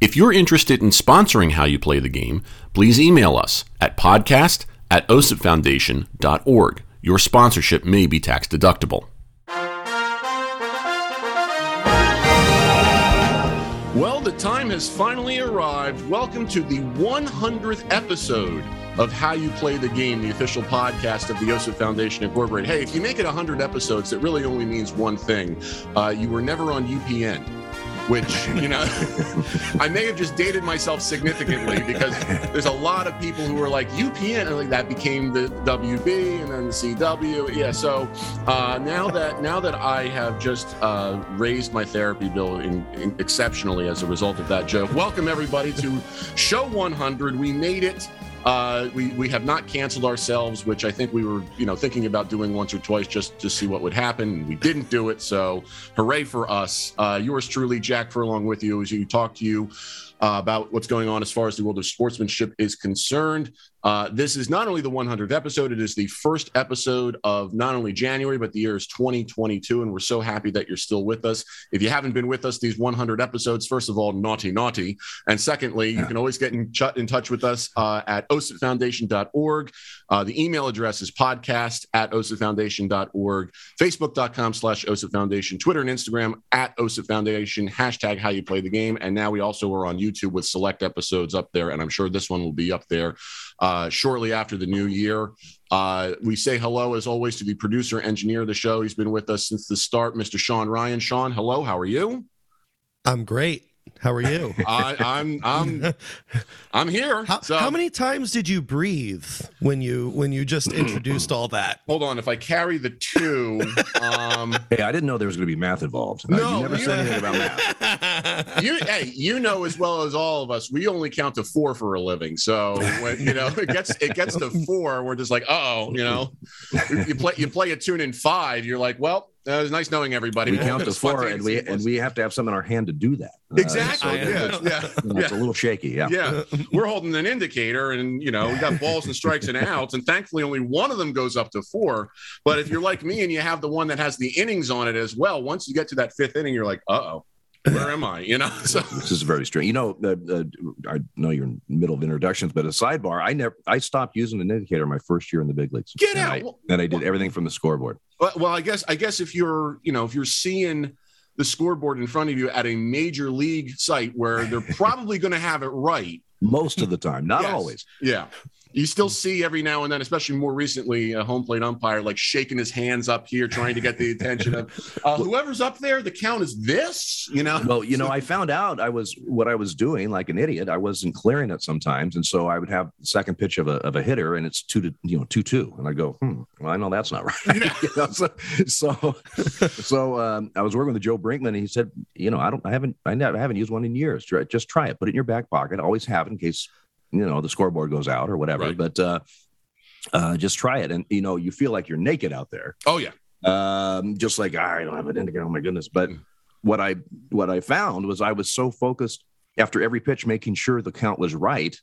If you're interested in sponsoring How You Play the Game, please email us at podcast at osipfoundation.org. Your sponsorship may be tax deductible. Well, the time has finally arrived. Welcome to the 100th episode of How You Play the Game, the official podcast of the OSIP Foundation Incorporated. Hey, if you make it 100 episodes, it really only means one thing. Uh, you were never on UPN which you know I may have just dated myself significantly because there's a lot of people who are like UPN and like that became the WB and then the CW. Yeah, so uh, now that now that I have just uh, raised my therapy bill in, in exceptionally as a result of that joke, welcome everybody to show 100. We made it. Uh, we we have not canceled ourselves, which I think we were you know thinking about doing once or twice just to see what would happen. We didn't do it, so hooray for us! Uh, yours truly, Jack Furlong, with you as you talk to you uh, about what's going on as far as the world of sportsmanship is concerned. Uh, this is not only the 100th episode, it is the first episode of not only January, but the year is 2022. And we're so happy that you're still with us. If you haven't been with us these 100 episodes, first of all, naughty, naughty. And secondly, you can always get in, in touch with us uh, at osipfoundation.org. Uh, the email address is podcast at osipfoundation.org, facebook.com slash osipfoundation, Twitter and Instagram at osipfoundation, hashtag how you play the game. And now we also are on YouTube with select episodes up there. And I'm sure this one will be up there uh, shortly after the new year. Uh, we say hello, as always, to the producer engineer of the show. He's been with us since the start, Mr. Sean Ryan. Sean, hello. How are you? I'm great. How are you? I, am I'm, I'm I'm here. How, so. how, many times did you breathe when you when you just introduced all that? Hold on, if I carry the two, um, hey, I didn't know there was going to be math involved. No, uh, you never you, said anything about math. You, hey, you know as well as all of us, we only count to four for a living. So when you know it gets it gets to four, we're just like, oh, you know, you play you play a tune in five, you're like, well uh, it was nice knowing everybody. We count to four, and we and we have to have something in our hand to do that. Uh, exactly. Uh, so, yeah. Yeah. yeah. It's a little shaky. Yeah. Yeah. We're holding an indicator, and you know we got balls and strikes and outs, and thankfully only one of them goes up to four. But if you're like me and you have the one that has the innings on it as well, once you get to that fifth inning, you're like, uh oh where am I? You know, so this is very strange. You know, uh, uh, I know you're in the middle of introductions, but a sidebar, I never, I stopped using an indicator my first year in the big leagues. Get and out! I, and I did everything from the scoreboard. Well, well, I guess, I guess if you're, you know, if you're seeing the scoreboard in front of you at a major league site where they're probably going to have it right most of the time, not yes. always. Yeah you still see every now and then, especially more recently, a home plate umpire like shaking his hands up here, trying to get the attention of uh, whoever's up there. The count is this, you know. Well, you know, I found out I was what I was doing like an idiot. I wasn't clearing it sometimes, and so I would have the second pitch of a of a hitter, and it's two to you know two two, and I go, hmm, well, I know that's not right. Yeah. you know, so so, so um, I was working with Joe Brinkman, and he said, you know, I don't, I haven't, I, never, I haven't used one in years. Just try it, put it in your back pocket. Always have it in case you know the scoreboard goes out or whatever. Right. But uh, uh, just try it, and you know you feel like you're naked out there. Oh yeah. Um, just like I don't have an indicator. Oh my goodness! But mm. what I what I found was I was so focused after every pitch, making sure the count was right,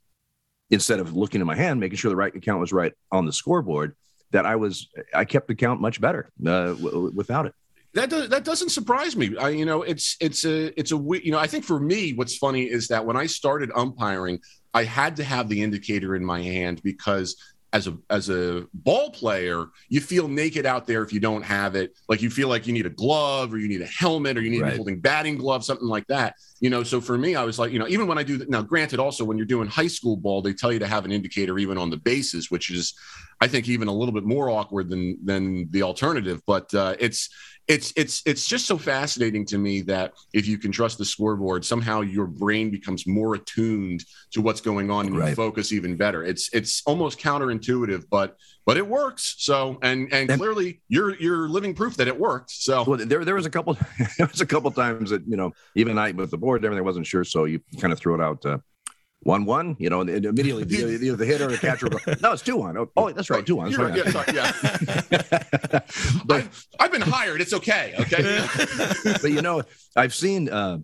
instead of looking at my hand, making sure the right count was right on the scoreboard. That I was I kept the count much better uh, w- without it that does, that doesn't surprise me. I, you know, it's it's a it's a you know I think for me, what's funny is that when I started umpiring, I had to have the indicator in my hand because as a as a ball player, you feel naked out there if you don't have it. Like you feel like you need a glove or you need a helmet or you need right. to be holding batting gloves, something like that. You know, so for me, I was like, you know, even when I do that now, granted, also when you're doing high school ball, they tell you to have an indicator even on the bases, which is I think even a little bit more awkward than than the alternative. But uh, it's it's it's it's just so fascinating to me that if you can trust the scoreboard, somehow your brain becomes more attuned to what's going on and right. you focus even better. It's it's almost counterintuitive, but but it works. So and and, and clearly you're you're living proof that it worked. So well, there there was a couple there was a couple times that you know even I with the board and everything I wasn't sure, so you kind of threw it out. Uh, one one, you know, immediately the, the, the hitter or the catcher go, no, it's two one. Oh, oh, that's right, two one. You're right, yeah, sorry, yeah. I've, I've been hired. It's okay. Okay. but you know, I've seen uh,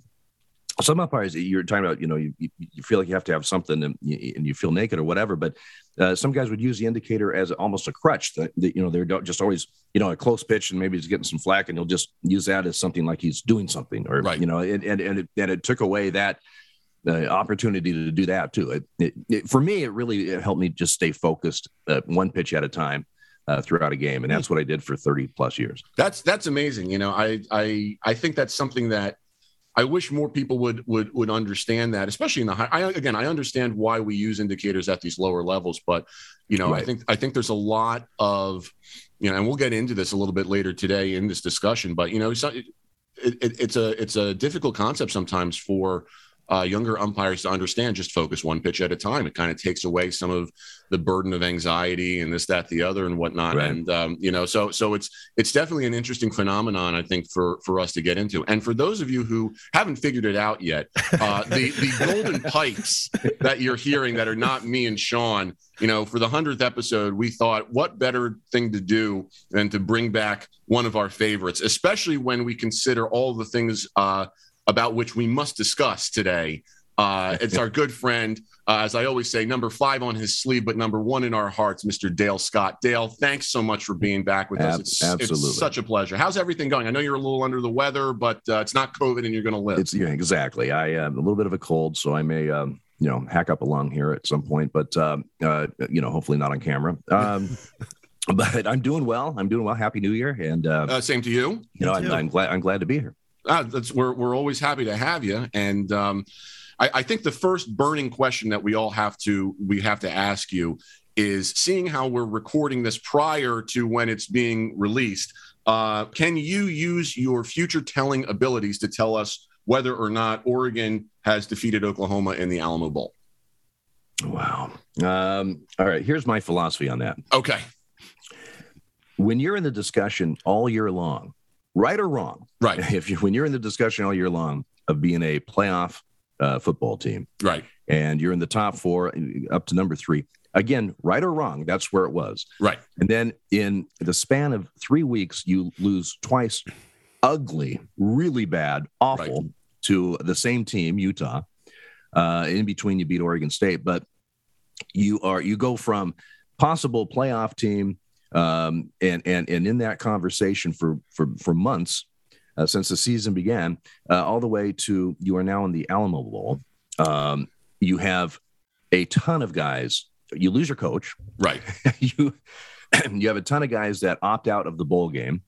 some umpires. You're talking about, you know, you, you feel like you have to have something, and you, and you feel naked or whatever. But uh, some guys would use the indicator as almost a crutch. That, that you know they're just always, you know, a close pitch, and maybe he's getting some flack, and he'll just use that as something like he's doing something, or Right. you know, and and and it, and it took away that uh, opportunity to do that too. It, it, it, for me, it really helped me just stay focused, uh, one pitch at a time. Uh, throughout a game, and that's what I did for 30 plus years. That's that's amazing. You know, I I I think that's something that I wish more people would would would understand that, especially in the high. I, again, I understand why we use indicators at these lower levels, but you know, I think I think there's a lot of you know, and we'll get into this a little bit later today in this discussion. But you know, so it, it, it's a it's a difficult concept sometimes for uh, younger umpires to understand. Just focus one pitch at a time. It kind of takes away some of the burden of anxiety and this, that, the other, and whatnot. Right. And um, you know, so so it's it's definitely an interesting phenomenon, I think, for for us to get into. And for those of you who haven't figured it out yet, uh, the the golden pipes that you're hearing that are not me and Sean, you know, for the hundredth episode, we thought what better thing to do than to bring back one of our favorites, especially when we consider all the things uh, about which we must discuss today. Uh, it's our good friend, uh, as I always say, number five on his sleeve, but number one in our hearts, Mr. Dale Scott. Dale, thanks so much for being back with us. It's, absolutely. it's such a pleasure. How's everything going? I know you're a little under the weather, but uh, it's not COVID and you're going to live. It's yeah, exactly. I am a little bit of a cold, so I may, um, you know, hack up a lung here at some point, but um, uh, you know, hopefully not on camera. Um, but I'm doing well. I'm doing well. Happy New Year, and uh, uh, same to you. you know, me I'm. I'm glad. I'm glad to be here. Uh, that's we're we're always happy to have you. And um, I, I think the first burning question that we all have to we have to ask you is seeing how we're recording this prior to when it's being released. Uh, can you use your future telling abilities to tell us whether or not Oregon has defeated Oklahoma in the Alamo Bowl? Wow. Um, all right. Here's my philosophy on that. Okay. When you're in the discussion all year long, right or wrong, Right. if you when you're in the discussion all year long of being a playoff uh, football team, Right. and you're in the top four up to number three. Again, right or wrong, that's where it was. Right. And then in the span of three weeks, you lose twice, ugly, really bad, awful to the same team, Utah. Uh, in between, you beat Oregon State, but you are you go from possible playoff team, um, and and and in that conversation for for for months uh, since the season began, uh, all the way to you are now in the Alamo Bowl. Um, you have a ton of guys. You lose your coach. Right. you you have a ton of guys that opt out of the bowl game,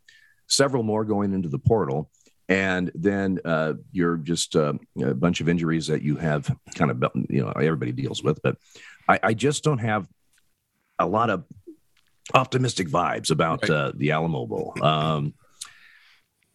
several more going into the portal, and then uh, you're just uh, a bunch of injuries that you have kind of you know everybody deals with. But I, I just don't have a lot of optimistic vibes about Right. uh, the Alamo Bowl. Um,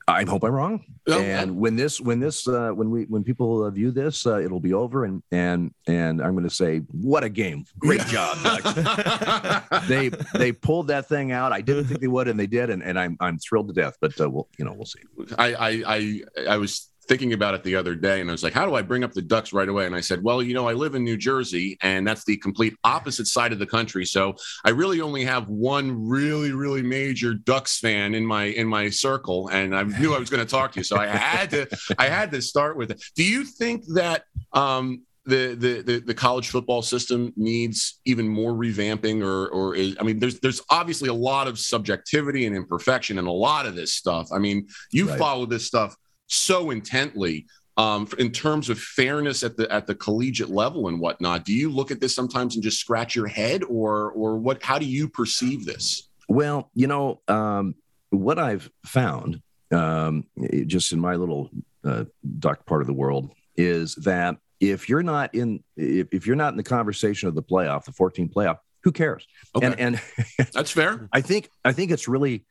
I hope I'm wrong. Well, and when this, when this, uh, when we, when people uh, view this, uh, it'll be over, and and and I'm going to say, what a game! Great job, they they pulled that thing out. I didn't think they would, and they did, and, and I'm I'm thrilled to death. But uh, we'll you know we'll see. I, I I I was thinking about it the other day, and I was like, "How do I bring up the Ducks right away?" And I said, "Well, you know, I live in New Jersey, and that's the complete opposite side of the country. So I really only have one really, really major Ducks fan in my in my circle, and I knew I was going to talk to you, so I had to I had to start with it. Do you think that?" Um, the, the, the, the college football system needs even more revamping or or is I mean there's there's obviously a lot of subjectivity and imperfection in a lot of this stuff. I mean, you Right. follow this stuff so intently um, in terms of fairness at the at the collegiate level and whatnot. Do you look at this sometimes and just scratch your head, or or what? How do you perceive this? Well, you know um, what I've found, um, just in my little uh, duck part of the world, is that if you're not in if, if you're not in the conversation of the playoff, the 14 playoff, who cares? Okay, And and that's fair. I think I think it's really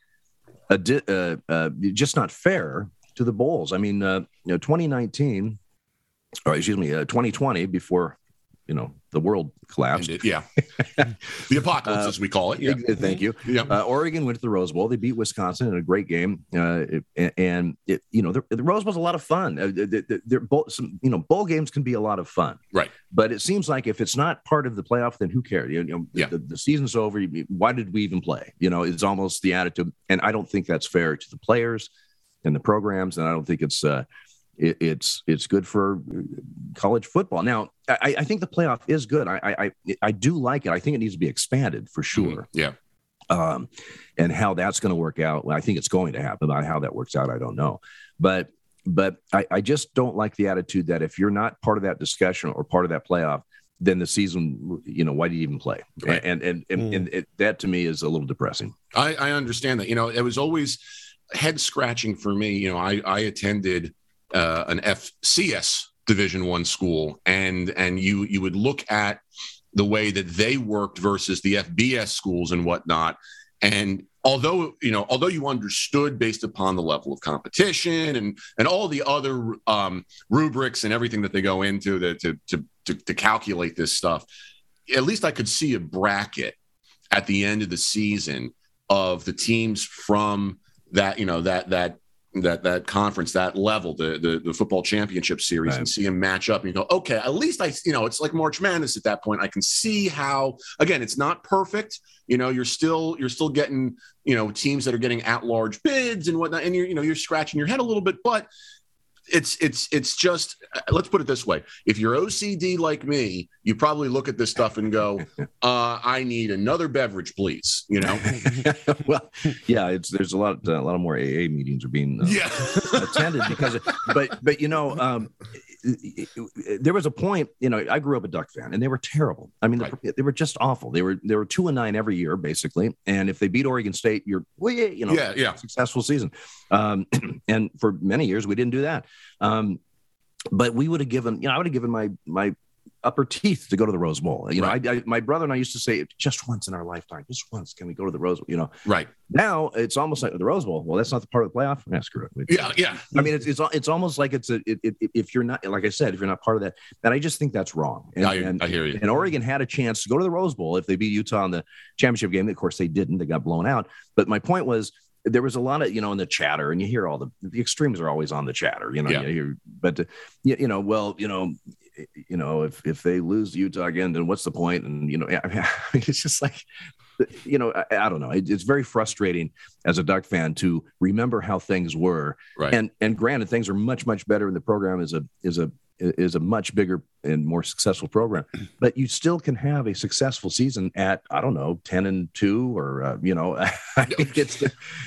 a di- uh, uh, just not fair to the bowls. I mean, uh, you know, 2019, or excuse me, uh, 2020, before you know the world collapsed. It, yeah, the apocalypse uh, as we call it. Yeah, thank you. Yeah, uh, Oregon went to the Rose Bowl. They beat Wisconsin in a great game, uh, it, and it, you know the, the, Rose Bowl's a lot of fun. Uh, they're both some, you know bowl games can be a lot of fun, right? But it seems like if it's not part of the playoff, then who cares? You know, yeah. the, the season's over. Why did we even play? You know, it's almost the attitude, and I don't think that's fair to the players and the programs, and I don't think it's uh, it, it's it's good for college football. Now, I, I think the playoff is good. I, I I do like it. I think it needs to be expanded for mm-hmm. sure. Mm-hmm. Yeah. Um, and how that's going to work out, well, I think it's going to happen. About how that works out, I don't know. But but I, I just don't like the attitude that if you're not part of that discussion or part of that playoff, then the season, you know, why do you even play? Right. And and and, mm. and it, that to me is a little depressing. I, I understand that. You know, it was always head scratching for me. You know, I I attended uh, an FCS Division One school, and and you you would look at the way that they worked versus the FBS schools and whatnot, and although you know although you understood based upon the level of competition and and all the other um, rubrics and everything that they go into to, to to to to calculate this stuff at least i could see a bracket at the end of the season of the teams from that you know that that that that conference, that level, the the, the football championship series, right. and see them match up, and you go, okay, at least I, you know, it's like March Madness at that point. I can see how, again, it's not perfect. You know, you're still you're still getting, you know, teams that are getting at large bids and whatnot, and you're you know you're scratching your head a little bit, but it's it's it's just uh, let's put it this way if you're ocd like me you probably look at this stuff and go uh, i need another beverage please you know well yeah it's there's a lot uh, a lot of more aa meetings are being uh, yeah. attended because but but you know um, there was a point, you know, I grew up a Duck fan, and they were terrible. I mean, right. they, they, were just awful. They were they were two and nine every year, basically. And if they beat Oregon State, you're well, yeah, you know, yeah, yeah, successful season. Um, and for many years, we didn't do that. Um, but we would have given, you know, I would have given my my upper teeth to go to the Rose Bowl. You know, right. I, I, my brother and I used to say, just once in our lifetime, just once, can we go to the Rose Bowl? You know, right now it's almost like the Rose Bowl. Well, that's not the part of the playoff. Yeah, screw it. Yeah, yeah. I mean, it's it's, it's almost like it's a it, it, if you're not like I said, if you're not part of that, and I just think that's wrong. And, I, and, I hear you. And Oregon had a chance to go to the Rose Bowl if they beat Utah in the championship game. Of course, they didn't. They got blown out. But my point was there was a lot of you know in the chatter and you hear all the the extremes are always on the chatter you know yeah. you but uh, you, you know well you know you know, if if they lose Utah again, then what's the point? And you know, I mean, it's just like, you know, I, I don't know. It, it's very frustrating as a Duck fan to remember how things were. Right. And and granted, things are much much better, and the program is a is a is a much bigger and more successful program. But you still can have a successful season at I don't know ten and two or uh, you know, I think it's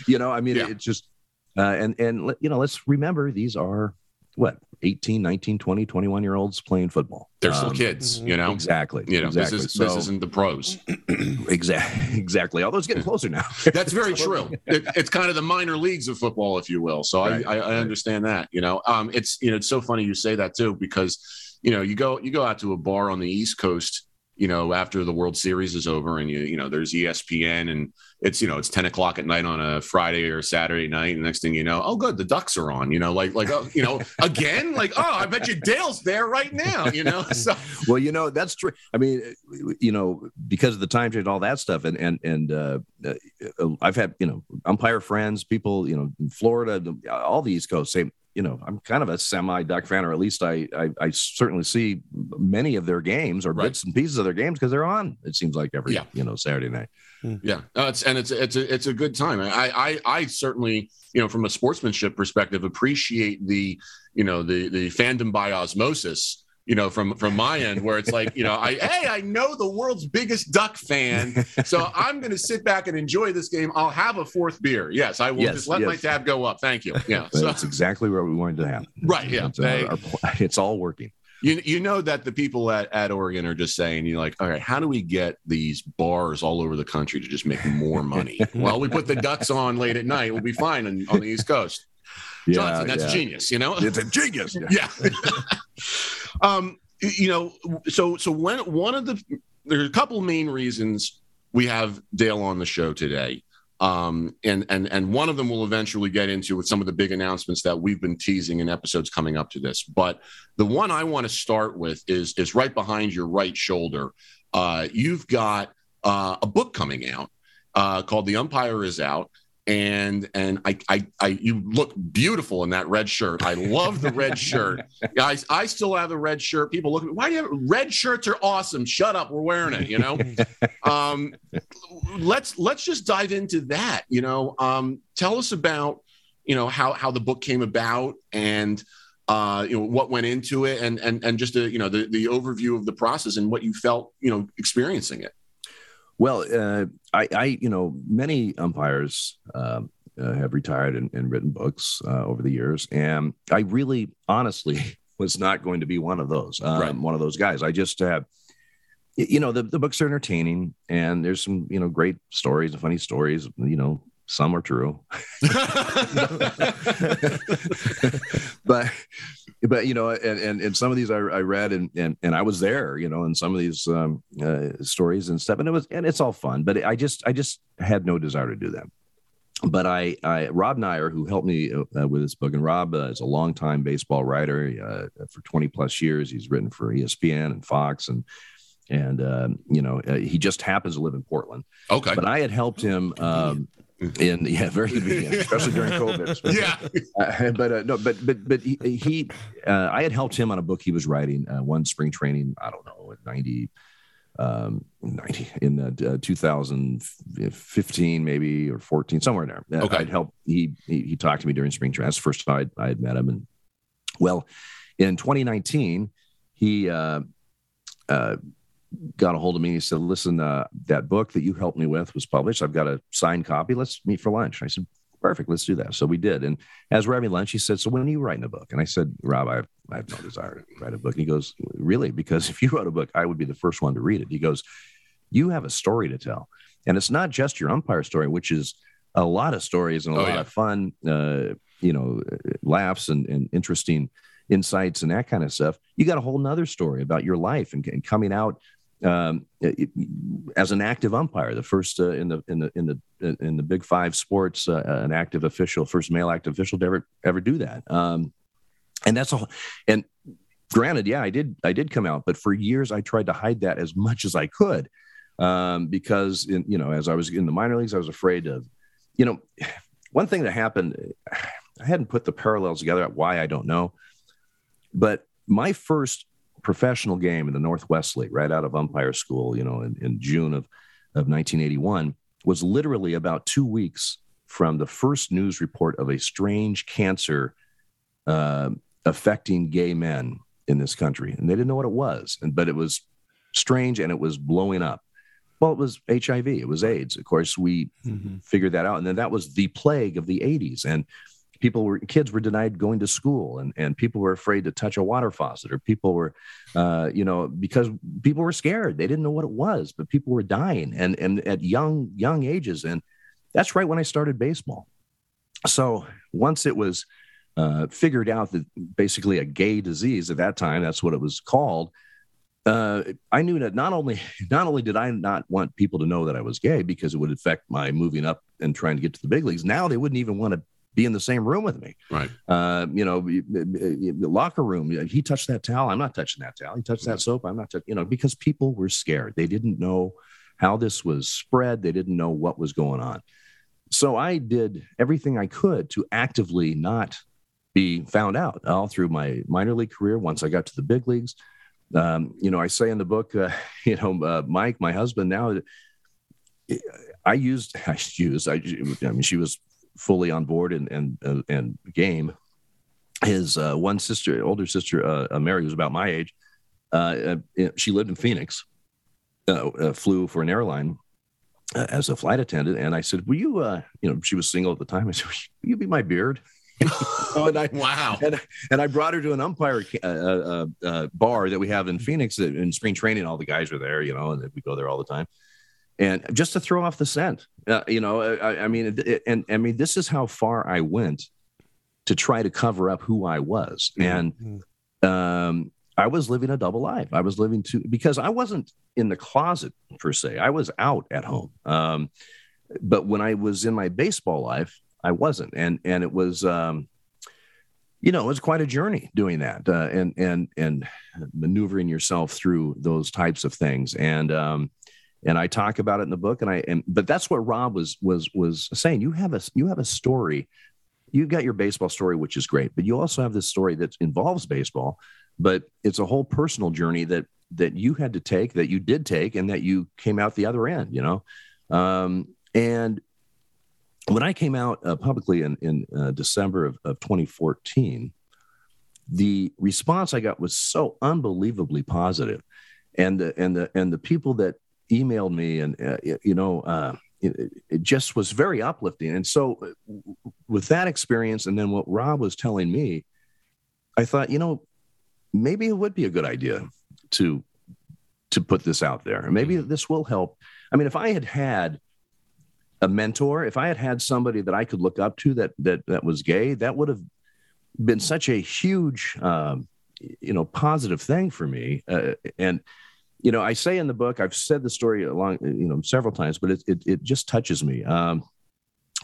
you know, I mean, yeah. it's just uh, and and you know, let's remember these are what 18 19 20 21 year olds playing football. They're still um, kids you know? Exactly you know exactly. this, is, so, this isn't the pros. Exactly exactly although it's getting closer now. That's very true. it, it's kind of the minor leagues of football if you will. So right. I, I, I understand that you know? Um it's you know it's so funny you say that too because you know you go you go out to a bar on the east coast you know, after the World Series is over and you, you know, there's ESPN and it's, you know, it's 10 o'clock at night on a Friday or Saturday night. And next thing you know, oh, good, the Ducks are on, you know, like, like, oh, you know, again, like, oh, I bet you Dale's there right now, you know? So, well, you know, that's true. I mean, you know, because of the time change, and all that stuff. And, and, and, uh, uh I've had, you know, umpire friends, people, you know, in Florida, all the East Coast say, you know, I'm kind of a semi duck fan, or at least I, I, I certainly see many of their games or right. bits and pieces of their games because they're on. It seems like every yeah. you know Saturday night. Hmm. Yeah, no, it's and it's it's a it's a good time. I I I certainly you know from a sportsmanship perspective appreciate the you know the the fandom by osmosis you know, from from my end, where it's like, you know, I hey, I know the world's biggest duck fan, so I'm going to sit back and enjoy this game. I'll have a fourth beer. Yes, I will yes, just let yes. my tab go up. Thank you. Yeah, so, that's exactly what we wanted to happen. Right. Yeah, it's, uh, our, it's all working. You, you know that the people at, at Oregon are just saying, you're like, all right, how do we get these bars all over the country to just make more money? well, we put the ducks on late at night. We'll be fine on, on the East Coast. Yeah, Johnson, that's yeah. genius, you know? It's a genius. yeah. yeah. Um, you know, so so when one of the there's a couple main reasons we have Dale on the show today. Um, and and and one of them we'll eventually get into with some of the big announcements that we've been teasing in episodes coming up to this. But the one I want to start with is is right behind your right shoulder. Uh, you've got uh, a book coming out uh, called "The Umpire Is Out." And and I, I I you look beautiful in that red shirt. I love the red shirt, guys. I still have the red shirt. People look at me. Why do you have red shirts? Are awesome. Shut up. We're wearing it. You know. um, let's let's just dive into that. You know, um, tell us about you know how how the book came about and uh, you know what went into it and and and just a, you know the the overview of the process and what you felt you know experiencing it. Well, uh, I, I, you know, many umpires uh, uh, have retired and, and written books uh, over the years, and I really, honestly, was not going to be one of those. Um, right. One of those guys. I just have. You know the, the books are entertaining and there's some you know great stories and funny stories you know some are true but but you know and, and and some of these i, I read and, and and i was there you know in some of these um, uh, stories and stuff and it was and it's all fun but i just i just had no desire to do that but I, I Rob Neyer, who helped me uh, with this book, and Rob uh, is a longtime baseball writer uh, for 20 plus years. He's written for ESPN and Fox, and and um, you know uh, he just happens to live in Portland. Okay, but I had helped him um, in yeah, very convenient, especially during COVID. yeah, uh, but uh, no, but but but he, he uh, I had helped him on a book he was writing uh, one spring training. I don't know, ninety. Um, 90 in uh, 2015 maybe or 14 somewhere in there okay. i'd help he, he, he talked to me during spring training that's the first time i had met him and well in 2019 he uh, uh, got a hold of me. He said, "Listen, uh, that book that you helped me with was published. I've got a signed copy. Let's meet for lunch." I said, "Perfect. Let's do that." So we did. And as we're having lunch, he said, "So when are you writing a book?" And I said, "Rob, I have, I have no desire to write a book." And he goes, "Really? Because if you wrote a book, I would be the first one to read it." He goes, "You have a story to tell, and it's not just your umpire story, which is a lot of stories and a oh, lot yeah. of fun, uh, you know, laughs and, and interesting." insights and that kind of stuff. You got a whole nother story about your life and, and coming out um, it, as an active umpire, the first uh, in the in the in the in the Big Five sports, uh, an active official, first male active official to ever ever do that. Um, and that's all. And granted, yeah, I did I did come out, but for years I tried to hide that as much as I could um, because in, you know as I was in the minor leagues, I was afraid of, you know, one thing that happened. I hadn't put the parallels together. Why I don't know, but my first professional game in the Northwest League, right out of umpire school, you know, in, in June of, of 1981, was literally about two weeks from the first news report of a strange cancer uh, affecting gay men in this country. And they didn't know what it was, and, but it was strange and it was blowing up. Well, it was HIV, it was AIDS. Of course, we mm-hmm. figured that out. And then that was the plague of the 80s. And people were kids were denied going to school and, and people were afraid to touch a water faucet or people were uh, you know because people were scared they didn't know what it was but people were dying and and at young young ages and that's right when i started baseball so once it was uh, figured out that basically a gay disease at that time that's what it was called uh, I knew that not only not only did I not want people to know that I was gay because it would affect my moving up and trying to get to the big leagues. Now they wouldn't even want to be in the same room with me. Right. Uh, you know, the locker room. He touched that towel. I'm not touching that towel. He touched that soap. I'm not touching. You know, because people were scared. They didn't know how this was spread. They didn't know what was going on. So I did everything I could to actively not be found out all through my minor league career. Once I got to the big leagues, um, you know, I say in the book, uh, you know, uh, Mike, my husband now. I used, I used, I, I mean, she was fully on board and and uh, and game. His uh, one sister, older sister, uh, Mary, was about my age. Uh, uh, she lived in Phoenix. Uh, flew for an airline as a flight attendant, and I said, "Will you?" you know, she was single at the time. I said, "Will you be my beard?" and I, wow. And, and, I brought her to an umpire uh, uh, uh, bar that we have in Phoenix in spring training. All the guys were there, you know, and we go there all the time and just to throw off the scent. Uh, you know, I, I mean, it, it, and I mean, this is how far I went to try to cover up who I was, mm-hmm. and um, I was living a double life. I was living to because I wasn't in the closet per se. I was out at home. Um, but when I was in my baseball life, I wasn't, and and it was. Um, you know, it was quite a journey doing that, uh, and and and maneuvering yourself through those types of things, and um, and I talk about it in the book, and I and but that's what Rob was was was saying. You have a you have a story, you've got your baseball story, which is great, but you also have this story that involves baseball, but it's a whole personal journey that that you had to take, that you did take, and that you came out the other end. You know, um, and when I came out uh, publicly in, in uh, December of, of 2014, the response I got was so unbelievably positive, and the and the and the people that emailed me and uh, you know uh, it, it, just was very uplifting. And so, uh, with that experience, and then what Rob was telling me, I thought, you know, maybe it would be a good idea to to put this out there. Maybe mm-hmm. this will help. I mean, if I had had a mentor, if I had had somebody that I could look up to that that that was gay, that would have been such a huge, um, you know, positive thing for me. Uh, and you know, I say in the book, I've said the story along, you know, several times, but it it, it just touches me. Um,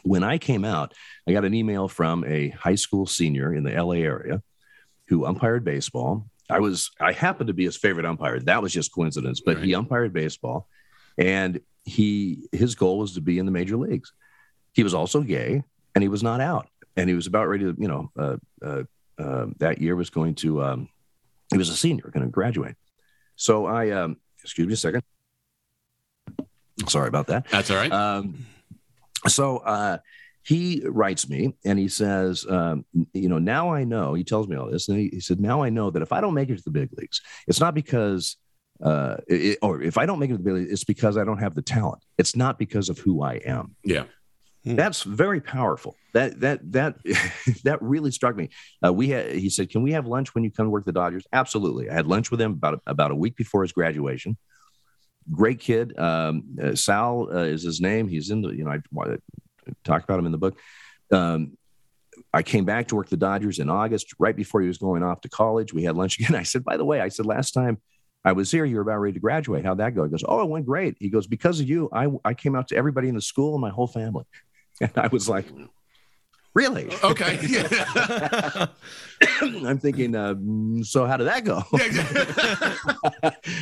when I came out, I got an email from a high school senior in the LA area who umpired baseball. I was I happened to be his favorite umpire. That was just coincidence, but right. he umpired baseball, and he his goal was to be in the major leagues. He was also gay, and he was not out, and he was about ready to, you know, uh, uh, uh, that year was going to. Um, he was a senior, going to graduate. So I, um, excuse me a second. Sorry about that. That's all right. Um, so uh, he writes me and he says, um, you know, now I know. He tells me all this, and he, he said, now I know that if I don't make it to the big leagues, it's not because uh, it, or if I don't make it to the big leagues, it's because I don't have the talent. It's not because of who I am. Yeah. Hmm. That's very powerful. That that that that really struck me. Uh, we had he said, "Can we have lunch when you come work the Dodgers?" Absolutely. I had lunch with him about about a week before his graduation. Great kid. Um, uh, Sal uh, is his name. He's in the you know I, I talked about him in the book. Um, I came back to work the Dodgers in August, right before he was going off to college. We had lunch again. I said, by the way, I said last time I was here. You were about ready to graduate. How'd that go? He goes, Oh, it went great. He goes, Because of you, I, I came out to everybody in the school and my whole family. And I was like, Really? Okay. I'm thinking, uh, so how did that go?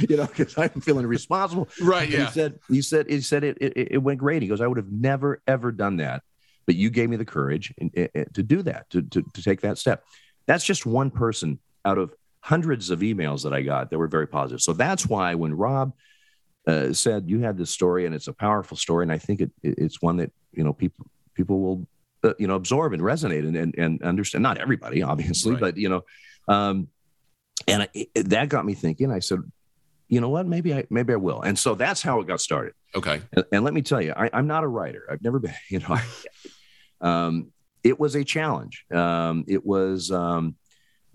you know, because I'm feeling responsible. Right. Yeah. He said, he said, he said it, it, it, went great. He goes, I would have never, ever done that. But you gave me the courage to do that, to, to, to take that step. That's just one person out of hundreds of emails that I got that were very positive. So that's why when Rob uh, said you had this story and it's a powerful story, and I think it, it's one that you know people people will uh, you know absorb and resonate and and, and understand. Not everybody, obviously, right. but you know, um, and I, it, that got me thinking. I said, you know what? Maybe I maybe I will. And so that's how it got started. Okay. And, and let me tell you, I, am not a writer. I've never been. You know, I, um, it was a challenge. Um, it was. Um,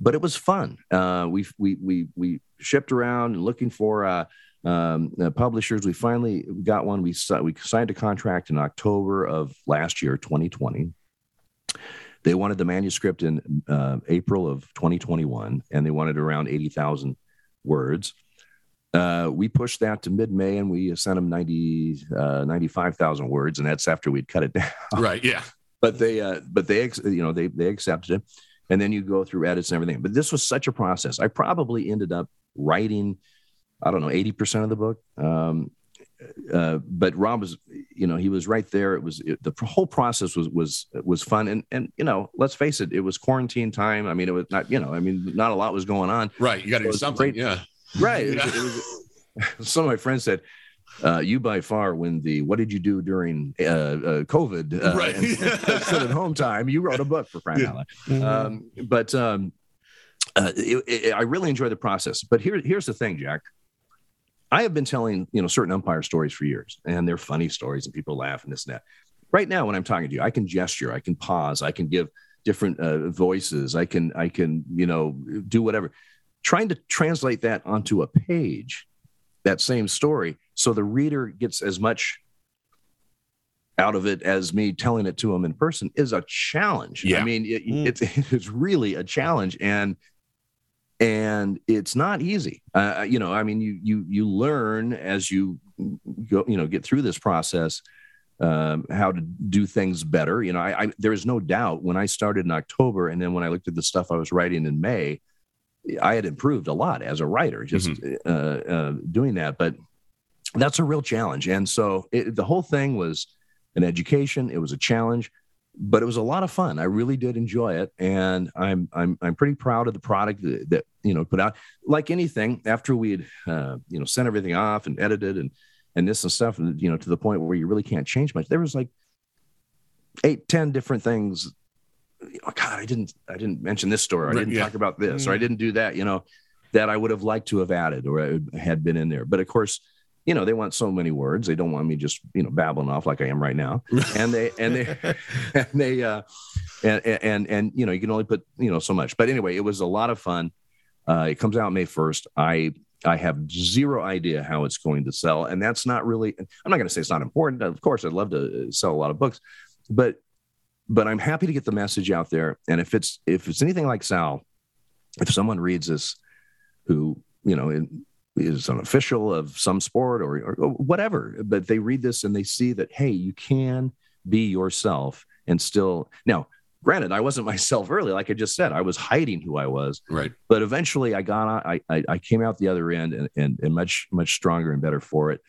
but it was fun. Uh, we we we we shipped around looking for uh, um, uh, publishers. We finally got one. We we signed a contract in October of last year, 2020. They wanted the manuscript in uh, April of 2021, and they wanted around 80,000 words. Uh, we pushed that to mid-May, and we sent them 90, uh, 95,000 words, and that's after we'd cut it down. Right. Yeah. But they, uh, but they, you know, they they accepted it and then you go through edits and everything. But this was such a process. I probably ended up writing, I don't know, 80% of the book. Um, uh, but Rob was, you know, he was right there. It was it, the whole process was was was fun, and and you know, let's face it, it was quarantine time. I mean, it was not, you know, I mean, not a lot was going on. Right, you got to do something. Great. Yeah, right. Yeah. It, it was, some of my friends said, uh, you by far win the what did you do during uh, uh, COVID uh, right. instead of home time. You wrote a book for crying yeah. Mm-hmm. Um, but um, uh, it, it, I really enjoy the process. But here, here's the thing, Jack. I have been telling you know certain umpire stories for years, and they're funny stories, and people laugh and this and that. Right now, when I'm talking to you, I can gesture, I can pause, I can give different uh, voices, I can I can you know do whatever. Trying to translate that onto a page that same story so the reader gets as much out of it as me telling it to them in person is a challenge. Yeah. I mean, it, mm. it's it's really a challenge, and and it's not easy. Uh, you know, I mean, you you you learn as you go, you know, get through this process. um, how to do things better. You know, I, I there is no doubt when I started in October, and then when I looked at the stuff I was writing in May, I had improved a lot as a writer, just mm-hmm. uh, uh, doing that. But that's a real challenge, and so it, the whole thing was an education. It was a challenge, but it was a lot of fun. I really did enjoy it, and I'm I'm I'm pretty proud of the product that, that you know put out. Like anything, after we'd uh, you know sent everything off and edited and and this and stuff, you know, to the point where you really can't change much. There was like eight, ten different things. Oh God, I didn't, I didn't mention this story. I didn't yeah. talk about this, or I mm. didn't do that. You know, that I would have liked to have added or had been in there. But of course, you know, they want so many words. They don't want me just, you know, babbling off like I am right now. And they, and they, and they, uh, and, and, and, you know, you can only put, you know, so much. But anyway, it was a lot of fun. Uh, it comes out May 1st. I I have zero idea how it's going to sell. And that's not really, I'm not going to say it's not important. Of course, I'd love to uh, sell a lot of books, but, but I'm happy to get the message out there. And if it's, if it's anything like Sal, if someone reads this who, you know, is an official of some sport or, or whatever, but they read this and they see that, hey, you can be yourself and still, now, granted i wasn't myself early like i just said i was hiding who i was right. but eventually i got on i i, I came out the other end and, and, and much much stronger and better for it.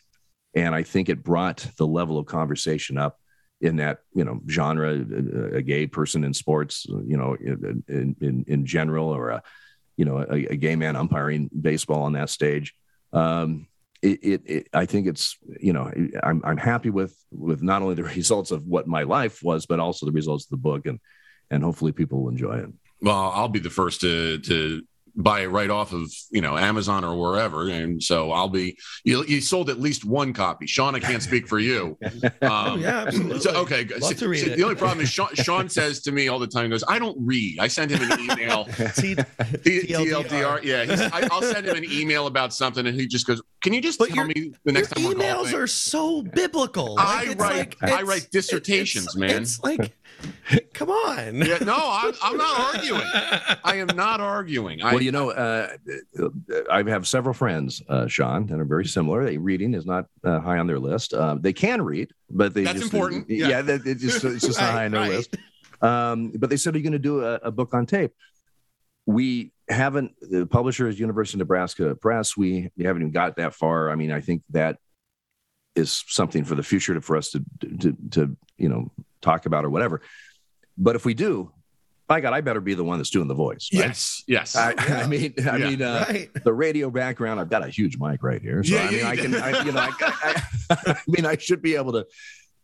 And i think it brought the level of conversation up in that you know genre a, a gay person in sports you know in in, in general or a you know a, a, gay man umpiring baseball on that stage um it, it, it, I think it's you know I'm I'm happy with with not only the results of what my life was, but also the results of the book, and and hopefully people will enjoy it. Well, I'll be the first to to buy it right off of you know Amazon or wherever, and so I'll be. You, you sold at least one copy. Sean, I can't speak for you. Um, yeah, absolutely. So, okay, read it. the only problem is Sean, Sean, says to me all the time, "Goes, I don't read. I send him an email. T- TLDR. Yeah, I, will send him an email about something, and he just goes, "Can you just but tell me the next time?" Emails are so biblical. Like, I write. Like, I write dissertations, it's, man. It's like Come on. Yeah, no, I'm, I'm, not arguing. I am not arguing. I, well, you know, uh, I have several friends, uh, Sean, that are very similar. They, reading is not uh, high on their list. Uh, they can read, but they that's just, important. yeah, yeah that, it just, it's just right, not high on their right. list. Um, but they said, "Are you going to do a, a book on tape?" We haven't. The publisher is University of Nebraska Press. We we haven't even got that far. I mean, I think that is something for the future to, for us to, to to you know talk about or whatever. But if we do, by God, I better be the one that's doing the voice. Right? Yes, yes. I, yeah. I mean, I yeah. mean, uh, right. the radio background. I've got a huge mic right here, so yeah, I mean, I can, I, you know, I, I, I, mean, I should be able to,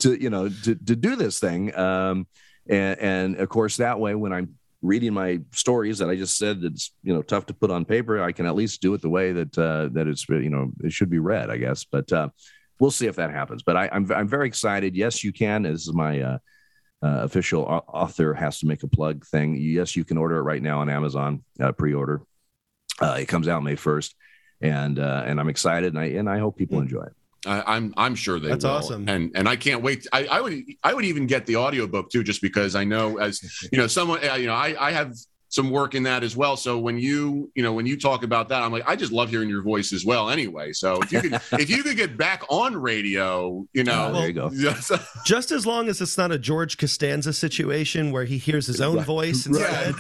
to, you know, to to do this thing. Um, and, and of course, that way, when I'm reading my stories that I just said it's you know tough to put on paper, I can at least do it the way that uh, that it's you know it should be read, I guess. But uh, we'll see if that happens. But I, am I'm, I'm very excited. Yes, you can. This is my uh, uh, official author has to make a plug thing. Yes, you can order it right now on Amazon uh, pre-order. Uh, it comes out May first, and uh, and I'm excited, and I and I hope people hmm. enjoy it. I, I'm I'm sure they That's will. awesome. And and I can't wait. I, I would I would even get the audiobook too, just because I know as you know someone you know I I have some work in that as well. So when you, you know, when you talk about that, I'm like, I just love hearing your voice as well. Anyway, so if you could, if you could get back on radio, you know, there you go. just as long as it's not a George Costanza situation where he hears his own right. voice instead.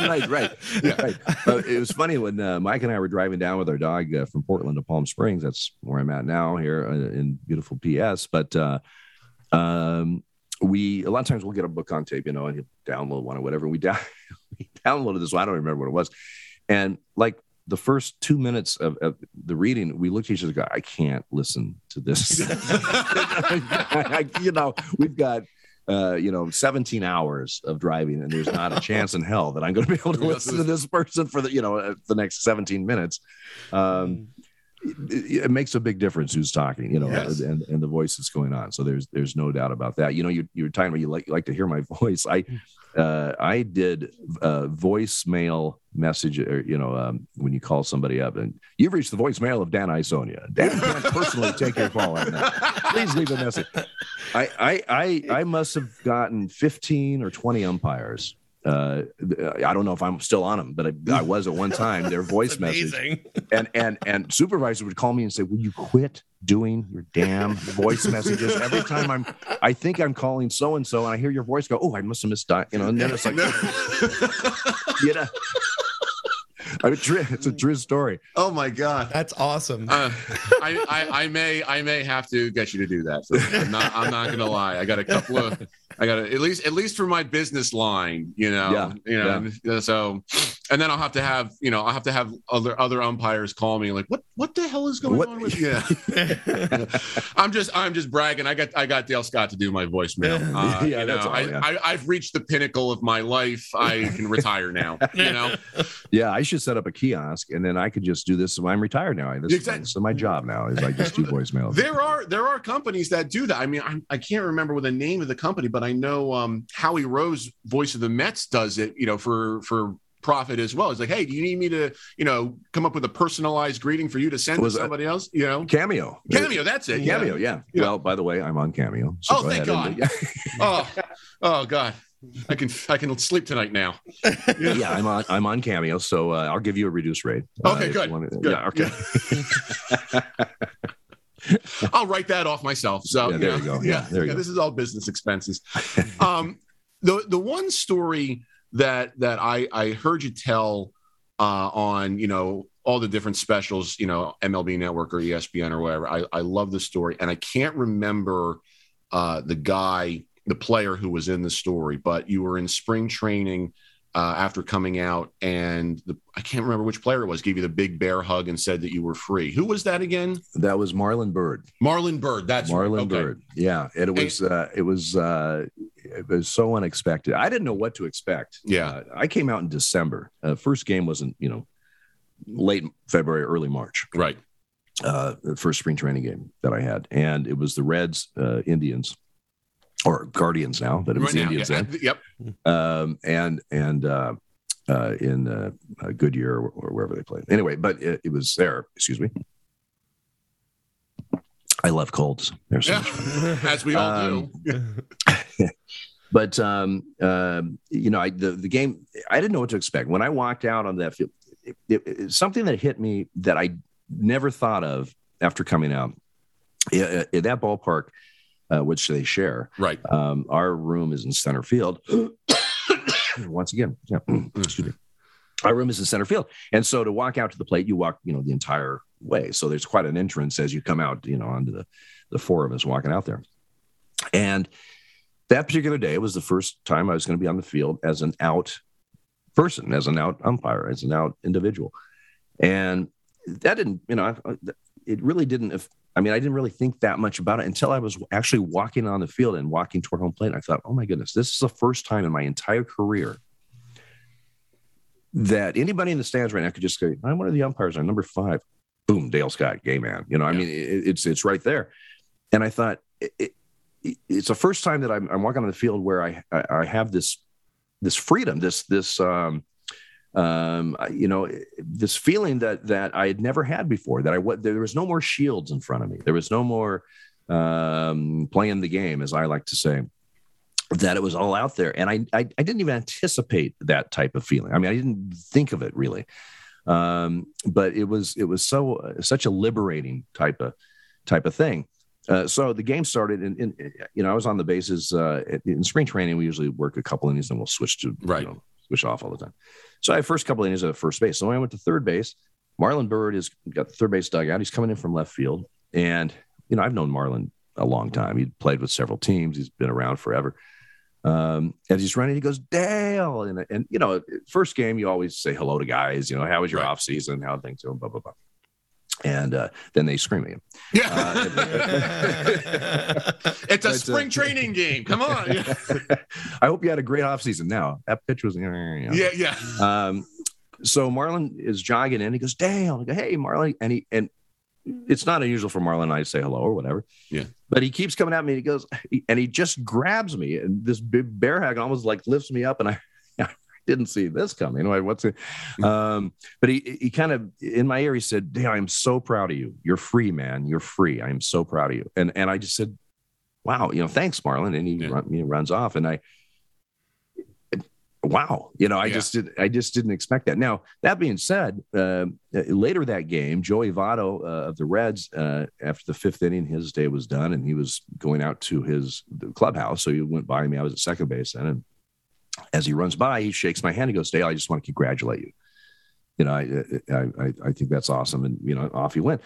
right, right, yeah. right. Uh, it was funny when uh, Mike and I were driving down with our dog uh, from Portland to Palm Springs. That's where I'm at now here uh, in beautiful PS. But uh, um, we a lot of times we'll get a book on tape, you know, and you download one or whatever. We, down, we downloaded this one. I don't remember what it was. And like the first two minutes of, of the reading, we looked at each other go, I can't listen to this. you know, we've got uh, you know, 17 hours of driving, and there's not a chance in hell that I'm going to be able to listen to this person for the, you know, uh, the next 17 minutes. Um, it, makes a big difference who's talking, you know, yes. and, and the voice that's going on. So there's there's no doubt about that. You know, you you're talking about you like you like to hear my voice. I uh, I did a voicemail message, or you know, um, when you call somebody up and you've reached the voicemail of Dan Iassogna. Dan can't personally take your call right now. Please leave a message. I, I I I must have gotten 15 or 20 umpires uh, I don't know if I'm still on them, but I, I was at one time. Their voice message, and and and supervisor would call me and say, "Will you quit doing your damn voice messages every time I'm? I think I'm calling so and so, and I hear your voice go, oh, I must have missed, you know." And then it's like, you know. I mean, it's a true story. Oh my god, that's awesome. Uh, I, I, I may I may have to get you to do that. I'm not I'm not gonna lie. I got a couple of I got to, at least at least for my business line, you know, yeah, you know. Yeah. So, and then I'll have to have you know I'll have to have other other umpires call me like what what the hell is going what? on with you? Yeah. I'm just I'm just bragging. I got I got Dale Scott to do my voicemail. Uh, yeah, you know, all, I, yeah. I, I've reached the pinnacle of my life. I can retire now. You know. Yeah, I should set up a kiosk and then I could just do this. So I'm retired now. This, exactly. is my job now. Is I just do voicemail. There are there are companies that do that. I mean, I, I can't remember what the name of the company, but I know um, Howie Rose, voice of the Mets, does it. You know, for for profit as well. It's like, hey, do you need me to, you know, come up with a personalized greeting for you to send to somebody else? You know, Cameo. Cameo, that's it. Cameo, yeah. yeah. Well, by the way, I'm on Cameo. So oh, go thank God. And, oh, oh God. I can I can sleep tonight now. Yeah, yeah I'm on I'm on Cameo, so uh, I'll give you a reduced rate. Okay, uh, good. good. Yeah, okay. I'll write that off myself. So yeah, there you, know, you go. Yeah, there you go. This is all business expenses. um, the the one story that that I I heard you tell uh, on you know all the different specials, you know MLB Network or ESPN or whatever. I I love the story, and I can't remember uh, the guy, the player who was in the story, but you were in spring training uh, after coming out, and the, I can't remember which player it was, gave you the big bear hug and said that you were free. Who was that again? That was Marlon Byrd. Marlon Byrd. That's Marlon okay. Byrd. Yeah, and it was uh, it was uh, it was so unexpected. I didn't know what to expect. Yeah, uh, I came out in December. Uh, first game wasn't you know late February, early March. Right. Uh, the first spring training game that I had, and it was the Reds uh, Indians or Guardians now, that it was right the Indians yeah. then. Yep. Um, and and uh, uh, in uh, Goodyear or, or, wherever they played. Anyway, but it, it, was there. Excuse me. I love colds. There's yeah, as we all um, do. but um, uh, you know, I, the the game. I didn't know what to expect when I walked out on that field. It, it, something that hit me that I never thought of after coming out. In that ballpark, uh, which they share. Right. Um, our room is in center field. Once again, yeah, excuse me. Our room is in center field, and so to walk out to the plate, you walk, you know, the entire way. So there's quite an entrance as you come out, you know, onto the the four of us walking out there. And that particular day was the first time I was going to be on the field as an out person, as an out umpire, as an out individual, and that didn't, you know, it really didn't I mean, I didn't really think that much about it until I was actually walking on the field and walking toward home plate. And I thought, oh my goodness, this is the first time in my entire career that anybody in the stands right now could just say, I'm one of the umpires on number five. Boom, Dale Scott, gay man. You know, I mean, it, it's it's right there. And I thought it, it, it's the first time that I'm, I'm, walking on the field where I, I, I have this this freedom, this this um, um, you know, this feeling that that I had never had before. That I there was no more shields in front of me. There was no more um, playing the game, as I like to say. That it was all out there, and I, I I didn't even anticipate that type of feeling. I mean, I didn't think of it really, um, but it was it was so uh, such a liberating type of type of thing. Uh, so the game started, and, and, you know I was on the bases uh, in spring training. We usually work a couple innings, and we'll switch to right. You know, switch off all the time. So I had first couple innings at first base. So when I went to third base, Marlon Byrd has got the third base dugout. He's coming in from left field. And, you know, I've known Marlon a long time. He played with several teams. He's been around forever. Um, as he's running, he goes, Dale. And, and, you know, first game, you always say hello to guys, you know, how was your right. off season? How things going? Blah, blah, blah and uh, then they scream at him. Yeah, uh, it's a but, spring uh, training game. Come on. I hope you had a great off season. Now that pitch was, you know. yeah, yeah. Um, so Marlon is jogging in. He goes, "Damn!" I go, "Hey, Marlon," and he and it's not unusual for Marlon and I to say hello or whatever. Yeah. But he keeps coming at me. And he goes, and he just grabs me, and this big bear hug almost like lifts me up, and I didn't see this coming. What's it? Mm. Um, but he he kind of in my ear he said, "Hey, I'm so proud of you. You're free, man. You're free. I am so proud of you." And and I just said, "Wow, you know, thanks, Marlon." And he, yeah. run, he runs off, and I wow, you know, I Yeah. just did, I just didn't expect that. Now that being said, uh, later that game, Joey Votto uh, of the Reds, uh, after the fifth inning, his day was done, and he was going out to his the clubhouse. So he went by me. I was at second base then, and as he runs by, he shakes my hand. He goes, "Dale, I just want to congratulate you. You know, I, I, I, I think that's awesome." And you know, off he went.